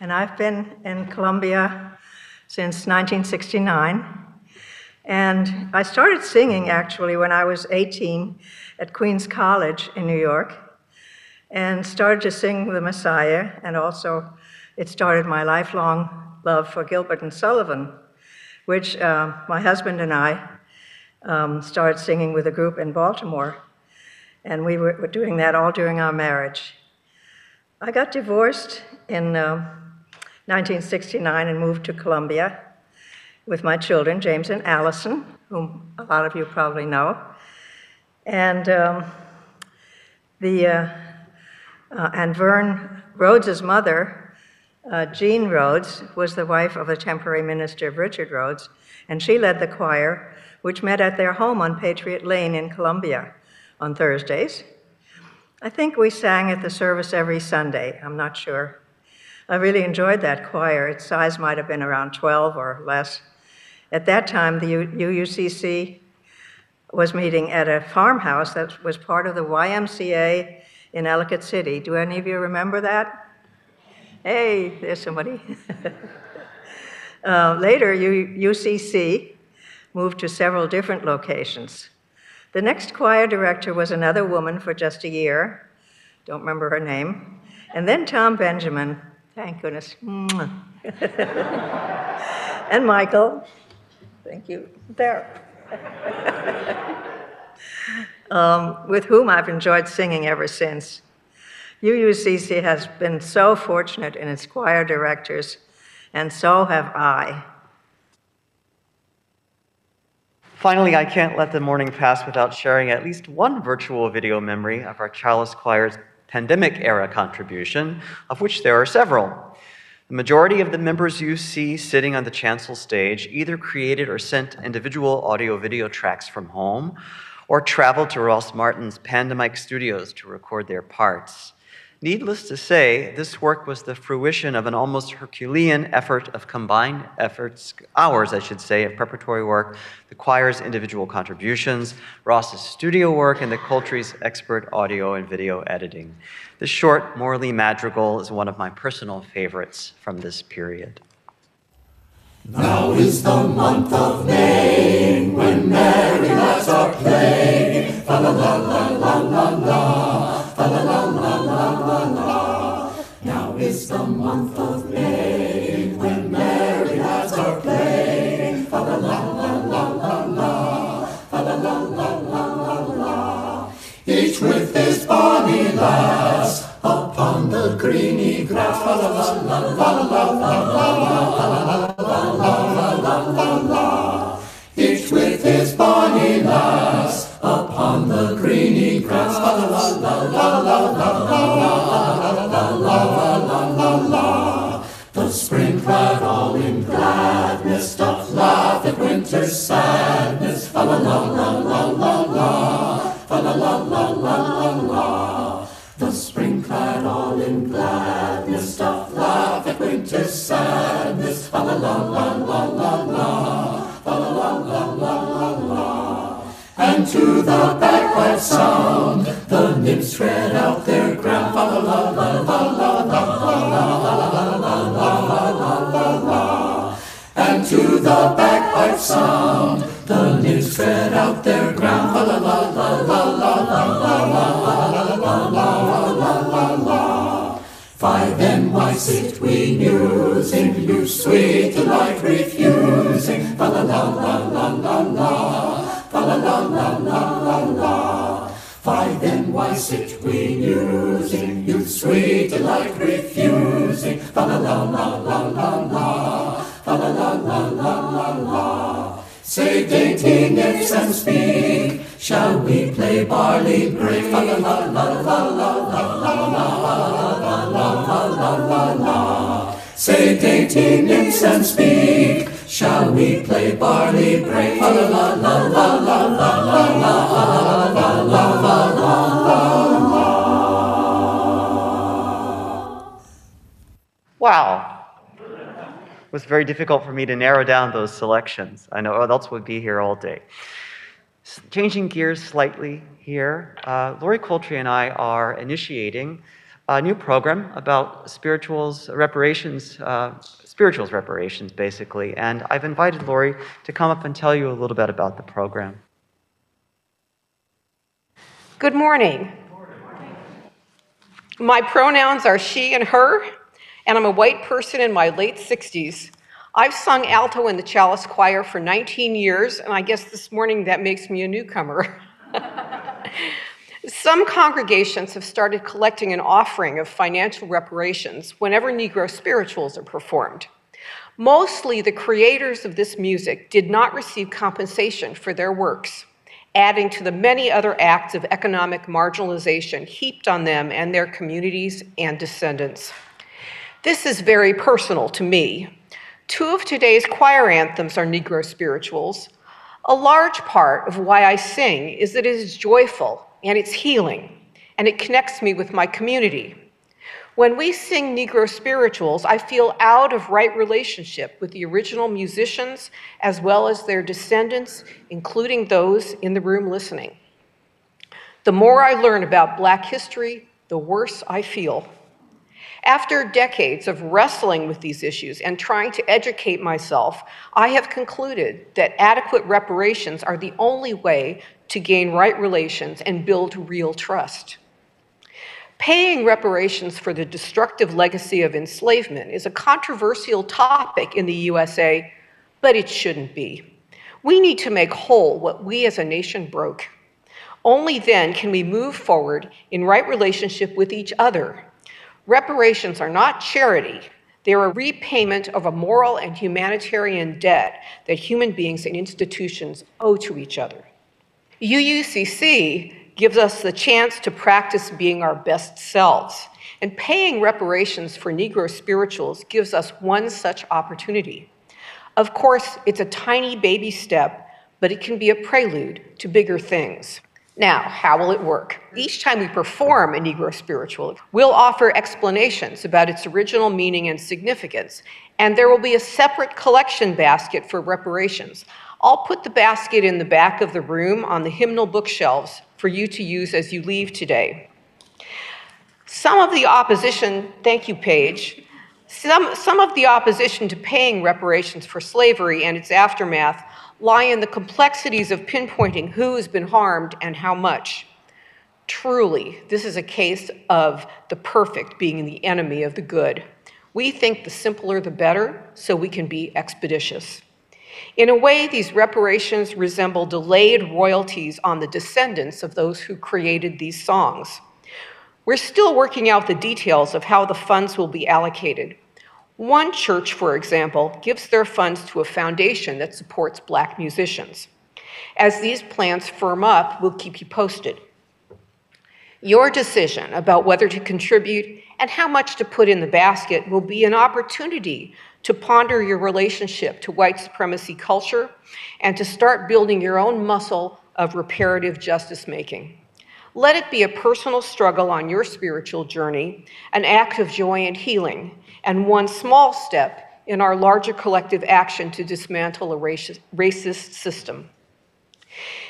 And I've been in Columbia since 1969. And I started singing actually when I was 18 at Queens College in New York, and started to sing the Messiah, and also it started my lifelong love for Gilbert and Sullivan, which uh, my husband and I um, started singing with a group in Baltimore, and we were doing that all during our marriage. I got divorced in uh, 1969 and moved to Columbia with my children, James and Allison, whom a lot of you probably know. And um, the uh, uh, and Vern Rhodes's mother, uh, Jean Rhodes, was the wife of the temporary minister of Richard Rhodes, and she led the choir, which met at their home on Patriot Lane in Columbia on Thursdays. I think we sang at the service every Sunday. I'm not sure. I really enjoyed that choir. Its size might have been around 12 or less. At that time, the UUCC was meeting at a farmhouse that was part of the YMCA in Ellicott City. Do any of you remember that? Hey, there's somebody. uh, later, U- UCC moved to several different locations. The next choir director was another woman for just a year. Don't remember her name. And then Tom Benjamin, thank goodness. and Michael. Thank you. There. um, with whom I've enjoyed singing ever since. UUCC has been so fortunate in its choir directors, and so have I. Finally, I can't let the morning pass without sharing at least one virtual video memory of our Chalice Choir's pandemic era contribution, of which there are several. The majority of the members you see sitting on the chancel stage either created or sent individual audio video tracks from home or traveled to Ross Martin's Pandemic Studios to record their parts. Needless to say, this work was the fruition of an almost Herculean effort of combined efforts, hours, I should say, of preparatory work, the choir's individual contributions, Ross's studio work, and the Coltri's expert audio and video editing. This short Morley madrigal is one of my personal favorites from this period. Now is the month of May, when merry lads are playing. La la la la la la, fa la la la la la la. Now is the month of May, when merry lads are playing. Fa la la la la la la, fa la la la la la la. Each with his bonny lass upon the greeny grass. Fa la la la la la la la la la The spring clad all in gladness doth laugh at winter's sadness. Fa la la la la la la. Fa la la la la la la. The spring clad all in gladness doth laugh at winter's sadness. Fa la la la la la la. Fa la la la la la la. And to the bagpipe sound, the nymphs spread out their ground. La la la la la la la la la la la la la la. And to the bagpipe sound, the nymphs tread out their ground. La la la la la la la la la la la la la la. Five and why sit we musing, you sweet delight refusing. La la la la la la, fa la la la la la la. Sit we musing, you sweet delight refusing. Fa la la la la la la, fa la la la la la la. Say dainty nymphs and speak, shall we play barley break? Fa la la la la la la la la la la la la la. Say dainty nymphs and speak, shall we play barley break? La la la la la la la la la la Wow. It was very difficult for me to narrow down those selections. I know else would be here all day. Changing gears slightly here, uh, Laurie Coltri and I are initiating a new program about spirituals reparations, uh, spirituals reparations, basically. And I've invited Laurie to come up and tell you a little bit about the program. Good morning. My pronouns are she and her, and I'm a white person in my late 60s. I've sung alto in the Chalice Choir for 19 years, and I guess this morning that makes me a newcomer. Some congregations have started collecting an offering of financial reparations whenever Negro spirituals are performed. Mostly the creators of this music did not receive compensation for their works, adding to the many other acts of economic marginalization heaped on them and their communities and descendants. This is very personal to me. Two of today's choir anthems are Negro spirituals. A large part of why I sing is that it is joyful and it's healing, and it connects me with my community. When we sing Negro spirituals, I feel out of right relationship with the original musicians as well as their descendants, including those in the room listening. The more I learn about Black history, the worse I feel. After decades of wrestling with these issues and trying to educate myself, I have concluded that adequate reparations are the only way to gain right relations and build real trust. Paying reparations for the destructive legacy of enslavement is a controversial topic in the USA, but it shouldn't be. We need to make whole what we as a nation broke. Only then can we move forward in right relationship with each other. Reparations are not charity, they are a repayment of a moral and humanitarian debt that human beings and institutions owe to each other. UUCC gives us the chance to practice being our best selves, and paying reparations for Negro spirituals gives us one such opportunity. Of course, it's a tiny baby step, but it can be a prelude to bigger things. Now, how will it work? Mm-hmm. Each time we perform a Negro spiritual, we'll offer explanations about its original meaning and significance, and there will be a separate collection basket for reparations. I'll put the basket in the back of the room on the hymnal bookshelves for you to use as you leave today. Some of the opposition, thank you, Paige, some, some of the opposition to paying reparations for slavery and its aftermath lie in the complexities of pinpointing who has been harmed and how much. Truly, this is a case of the perfect being the enemy of the good. We think the simpler the better, so we can be expeditious. In a way, these reparations resemble delayed royalties on the descendants of those who created these songs. We're still working out the details of how the funds will be allocated. One church, for example, gives their funds to a foundation that supports black musicians. As these plans firm up, we'll keep you posted. Your decision about whether to contribute and how much to put in the basket will be an opportunity to ponder your relationship to white supremacy culture and to start building your own muscle of reparative justice making. Let it be a personal struggle on your spiritual journey, an act of joy and healing, and one small step in our larger collective action to dismantle a racist, system.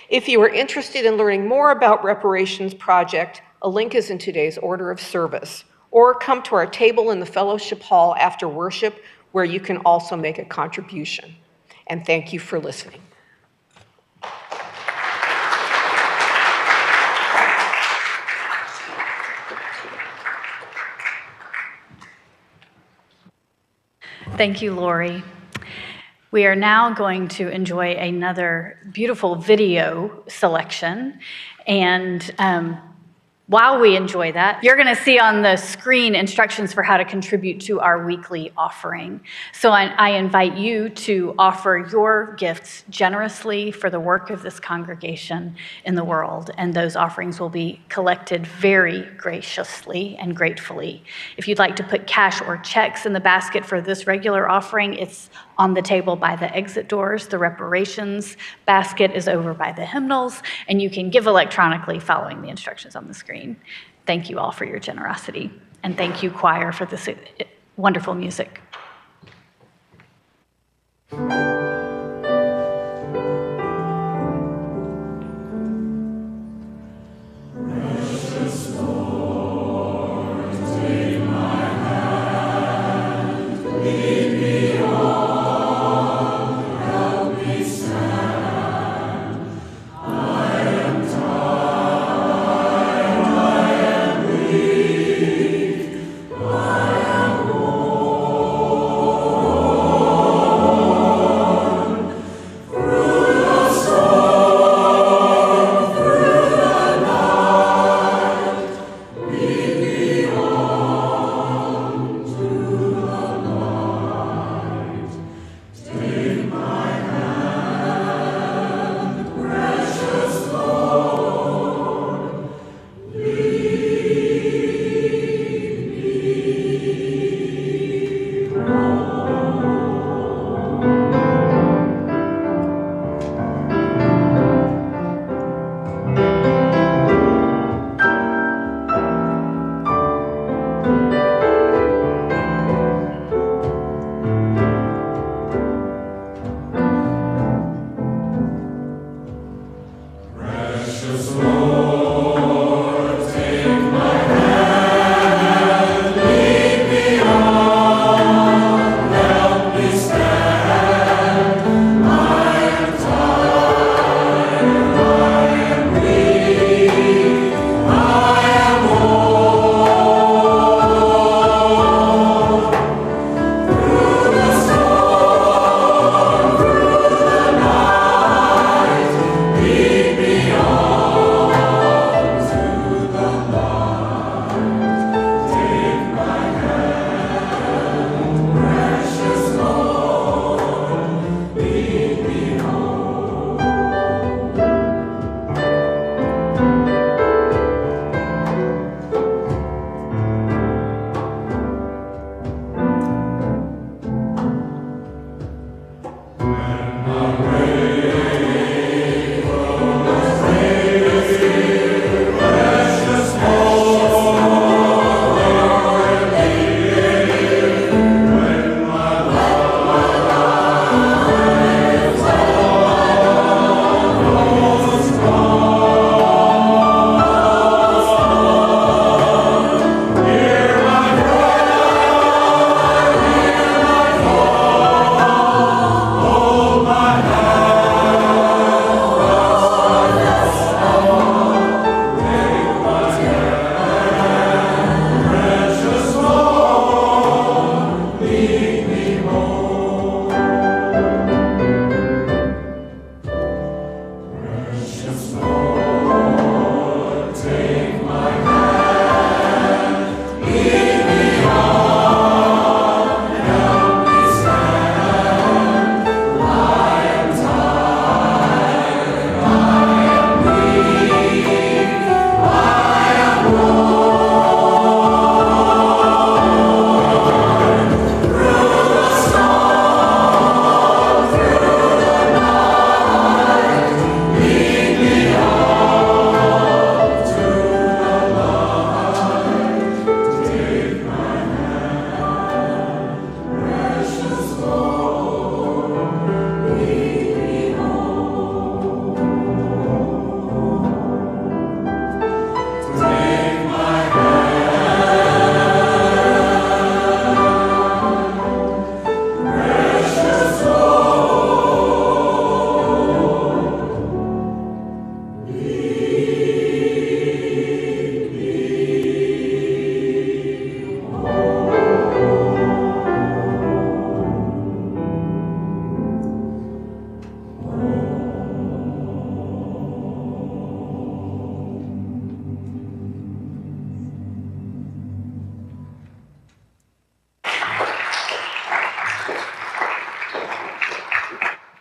If you are interested in learning more about Reparations Project, a link is in today's order of service. Or come to our table in the fellowship hall after worship, where you can also make a contribution. And thank you for listening. Thank you, Laurie. We are now going to enjoy another beautiful video selection. And um, while we enjoy that, you're going to see on the screen instructions for how to contribute to our weekly offering. So I, I, invite you to offer your gifts generously for the work of this congregation in the world, and those offerings will be collected very graciously and gratefully. If you'd like to put cash or checks in the basket for this regular offering, it's on the table by the exit doors. The reparations basket is over by the hymnals, and you can give electronically following the instructions on the screen. Thank you all for your generosity, and thank you, choir, for this uh, wonderful music.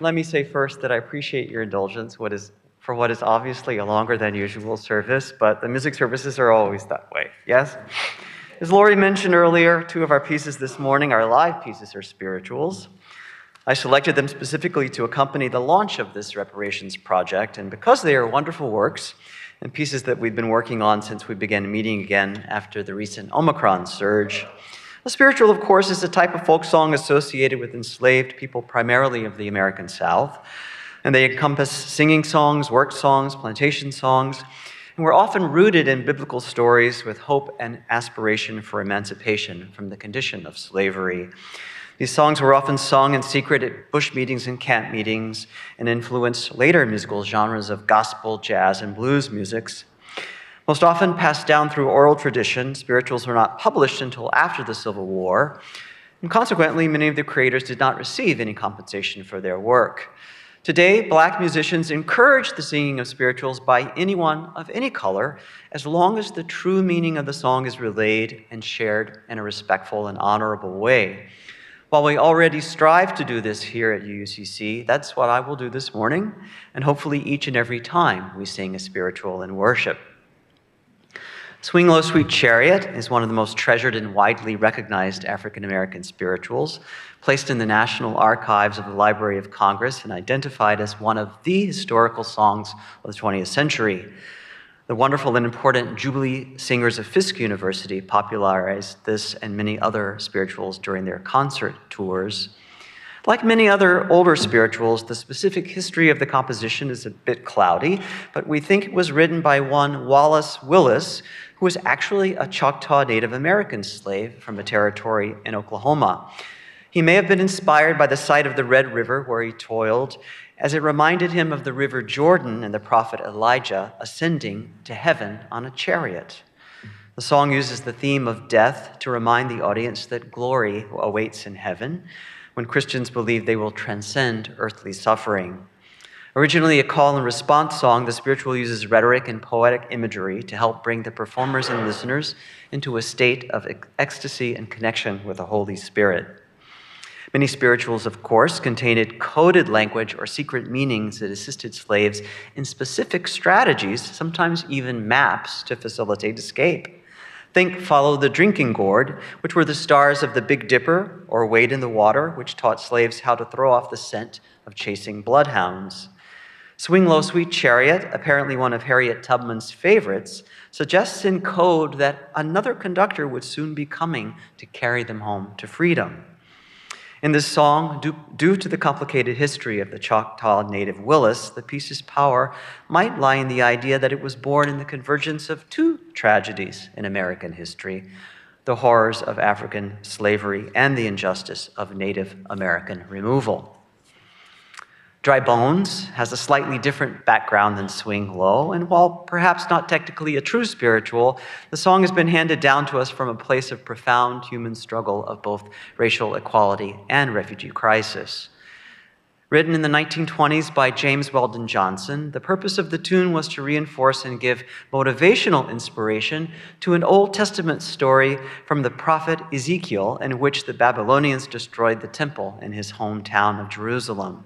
Let me say first that I appreciate your indulgence what is, for what is obviously a longer than usual service, but the music services are always that way, yes? As Laurie mentioned earlier, two of our pieces this morning our live pieces are spirituals. I selected them specifically to accompany the launch of this reparations project, and because they are wonderful works and pieces that we've been working on since we began meeting again after the recent Omicron surge, a spiritual, of course, is a type of folk song associated with enslaved people primarily of the American South, and they encompass singing songs, work songs, plantation songs, and were often rooted in biblical stories with hope and aspiration for emancipation from the condition of slavery. These songs were often sung in secret at bush meetings and camp meetings and influenced later musical genres of gospel, jazz, and blues musics. Most often passed down through oral tradition, spirituals were not published until after the Civil War, and consequently, many of the creators did not receive any compensation for their work. Today, black musicians encourage the singing of spirituals by anyone of any color, as long as the true meaning of the song is relayed and shared in a respectful and honorable way. While we already strive to do this here at UUCC, that's what I will do this morning, and hopefully each and every time we sing a spiritual in worship. Swing Low Sweet Chariot is one of the most treasured and widely recognized African American spirituals, placed in the National Archives of the Library of Congress and identified as one of the historical songs of the 20th century. The wonderful and important Jubilee Singers of Fisk University popularized this and many other spirituals during their concert tours. Like many other older spirituals, the specific history of the composition is a bit cloudy, but we think it was written by one Wallace Willis, who was actually a Choctaw Native American slave from a territory in Oklahoma. He may have been inspired by the sight of the Red River where he toiled, as it reminded him of the River Jordan and the prophet Elijah ascending to heaven on a chariot. The song uses the theme of death to remind the audience that glory awaits in heaven when Christians believe they will transcend earthly suffering. Originally a call and response song, the spiritual uses rhetoric and poetic imagery to help bring the performers and listeners into a state of ecstasy and connection with the Holy Spirit. Many spirituals, of course, contained coded language or secret meanings that assisted slaves in specific strategies, sometimes even maps, to facilitate escape. Think Follow the Drinking Gourd, which were the stars of the Big Dipper, or Wade in the Water, which taught slaves how to throw off the scent of chasing bloodhounds. Swing Low Sweet Chariot, apparently one of Harriet Tubman's favorites, suggests in code that another conductor would soon be coming to carry them home to freedom. In this song, due, due, to the complicated history of the Choctaw native Willis, the piece's power might lie in the idea that it was born in the convergence of two tragedies in American history the horrors of African slavery and the injustice of Native American removal. Dry Bones has a slightly different background than Swing Low, and while perhaps not technically a true spiritual, the song has been handed down to us from a place of profound human struggle of both racial equality and refugee crisis. Written in the 1920s by James Weldon Johnson, the purpose of the tune was to reinforce and give motivational inspiration to an Old Testament story from the prophet Ezekiel, in which the Babylonians destroyed the temple in his hometown of Jerusalem.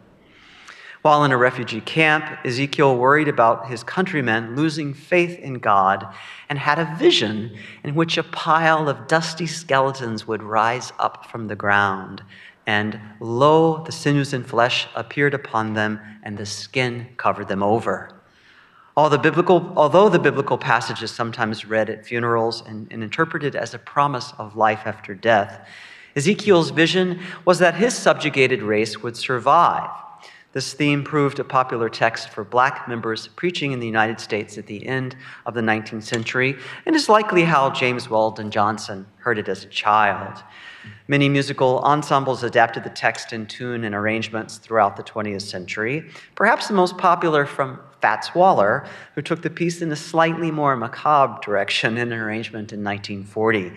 While in a refugee camp, Ezekiel worried about his countrymen losing faith in God and had a vision in which a pile of dusty skeletons would rise up from the ground. And lo, the sinews and flesh appeared upon them, and the skin covered them over. The biblical, although the biblical passage is sometimes read at funerals and, and interpreted as a promise of life after death, Ezekiel's vision was that his subjugated race would survive this theme proved a popular text for black members preaching in the United States at the end of the 19th century, and is likely how James Weldon Johnson heard it as a child. Many musical ensembles adapted the text in tune and arrangements throughout the 20th century, perhaps the most popular from Fats Waller, who took the piece in a slightly more macabre direction in an arrangement in 1940.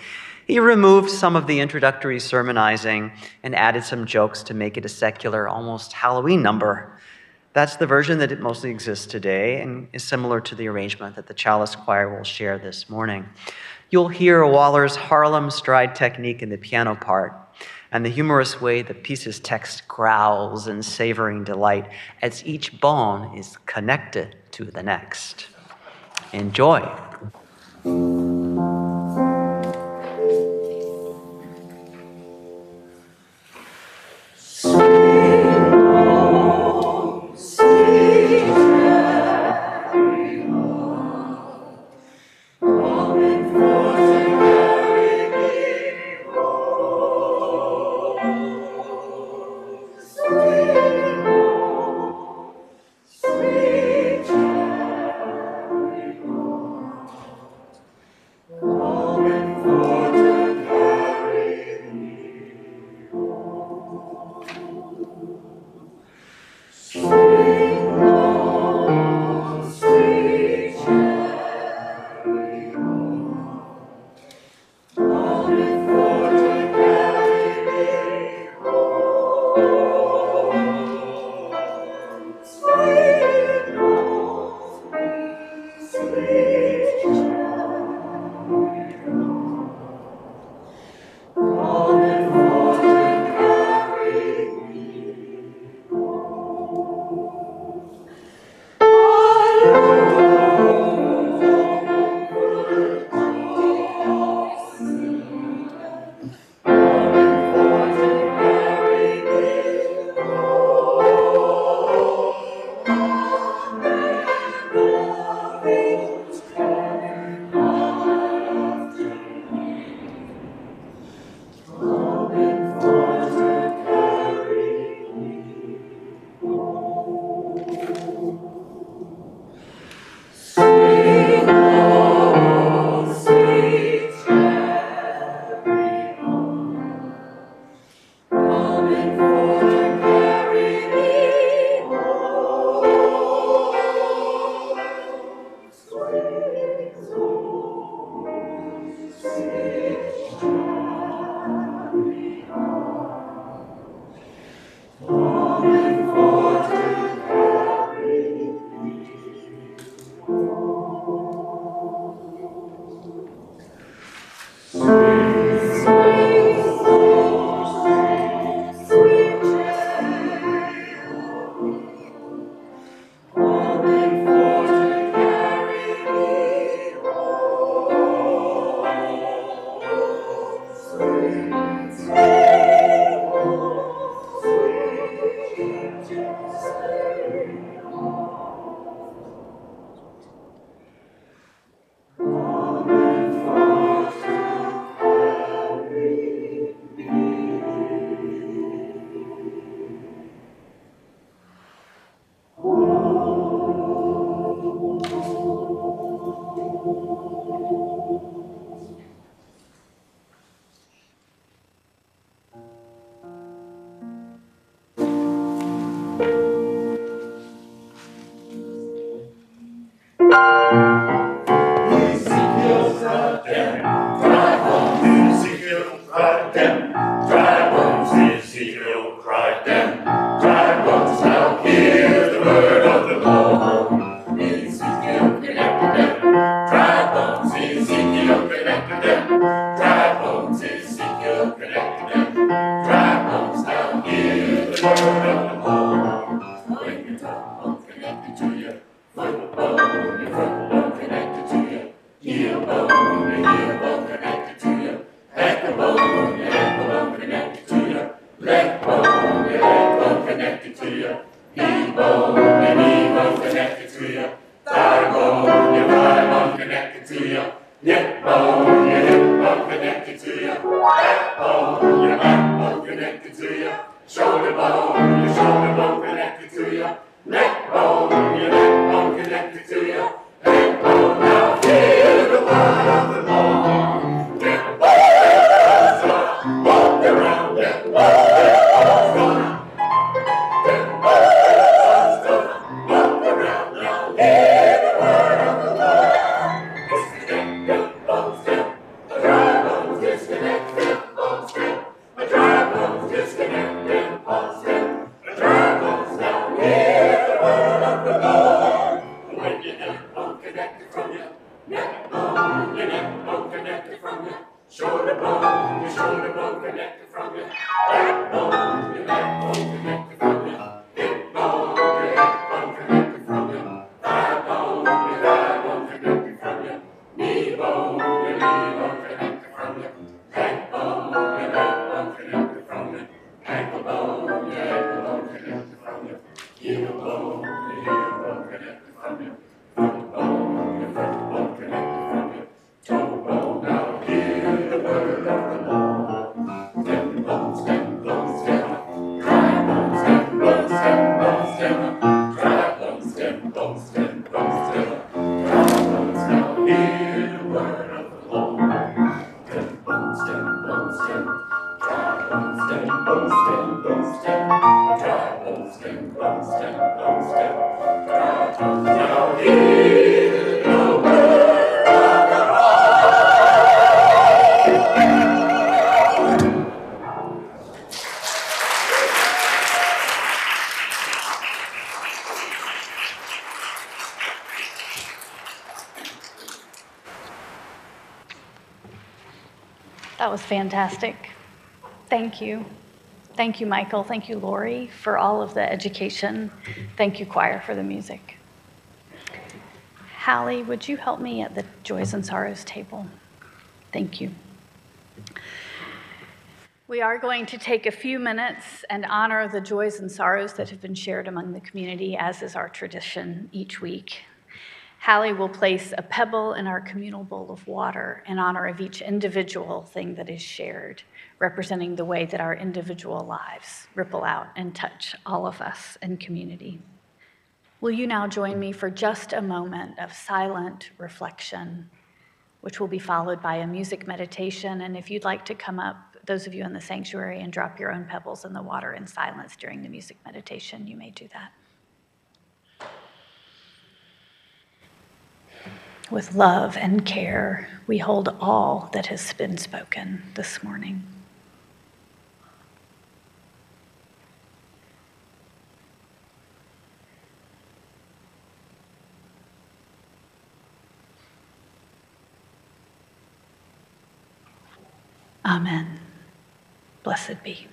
He removed some of the introductory sermonizing and added some jokes to make it a secular, almost Halloween number. That's the version that it mostly exists today and is similar to the arrangement that the Chalice Choir will share this morning. You'll hear Waller's Harlem stride technique in the piano part, and the humorous way the piece's text growls in savoring delight as each bone is connected to the next. Enjoy. Lord. Fantastic. Thank you. Thank you, Michael. Thank you, Laurie, for all of the education. Thank you, choir, for the music. Hallie, would you help me at the Joys and Sorrows table? Thank you. We are going to take a few minutes and honor the joys and sorrows that have been shared among the community, as is our tradition each week. Hallie will place a pebble in our communal bowl of water in honor of each individual thing that is shared, representing the way that our individual lives ripple out and touch all of us in community. Will you now join me for just a moment of silent reflection, which will be followed by a music meditation? And if you'd like to come up, those of you in the sanctuary, and drop your own pebbles in the water in silence during the music meditation, you may do that. With love and care, we hold all that has been spoken this morning. Amen. Blessed be.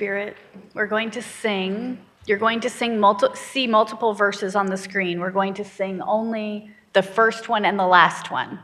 Spirit. We're going to sing. You're going to sing multi- see multiple verses on the screen. We're going to sing only the first one and the last one.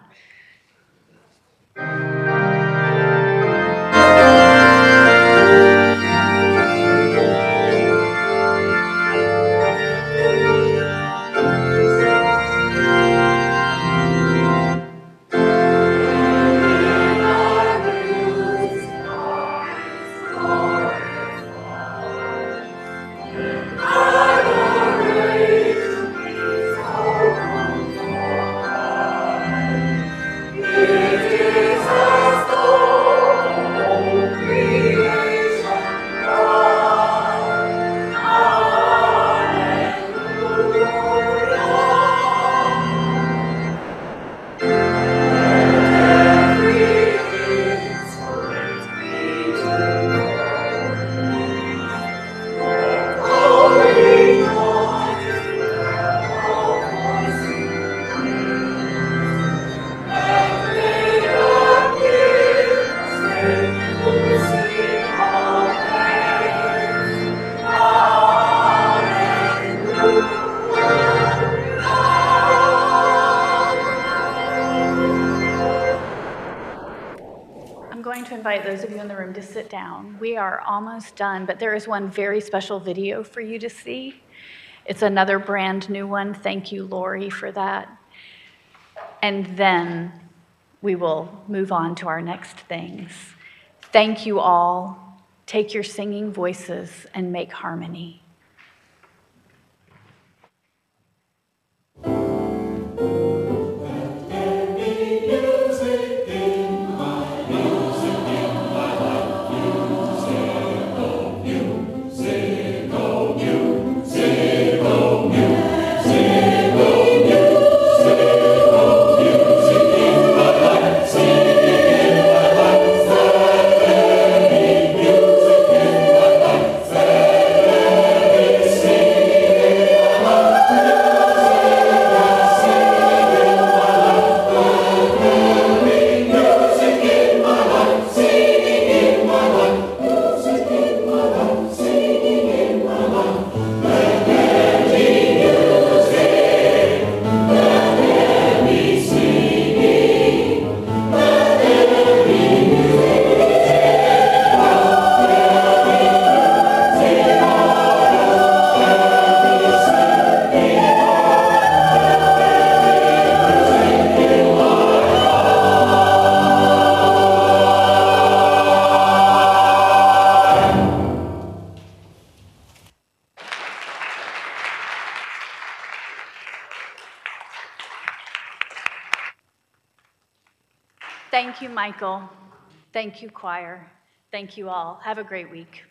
Almost done, but there is one very special video for you to see. It's another brand new one. Thank you, Laurie, for that. And then we will move on to our next things. Thank you all. Take your singing voices and make harmony. Thank you, choir. Thank you all. Have a great week.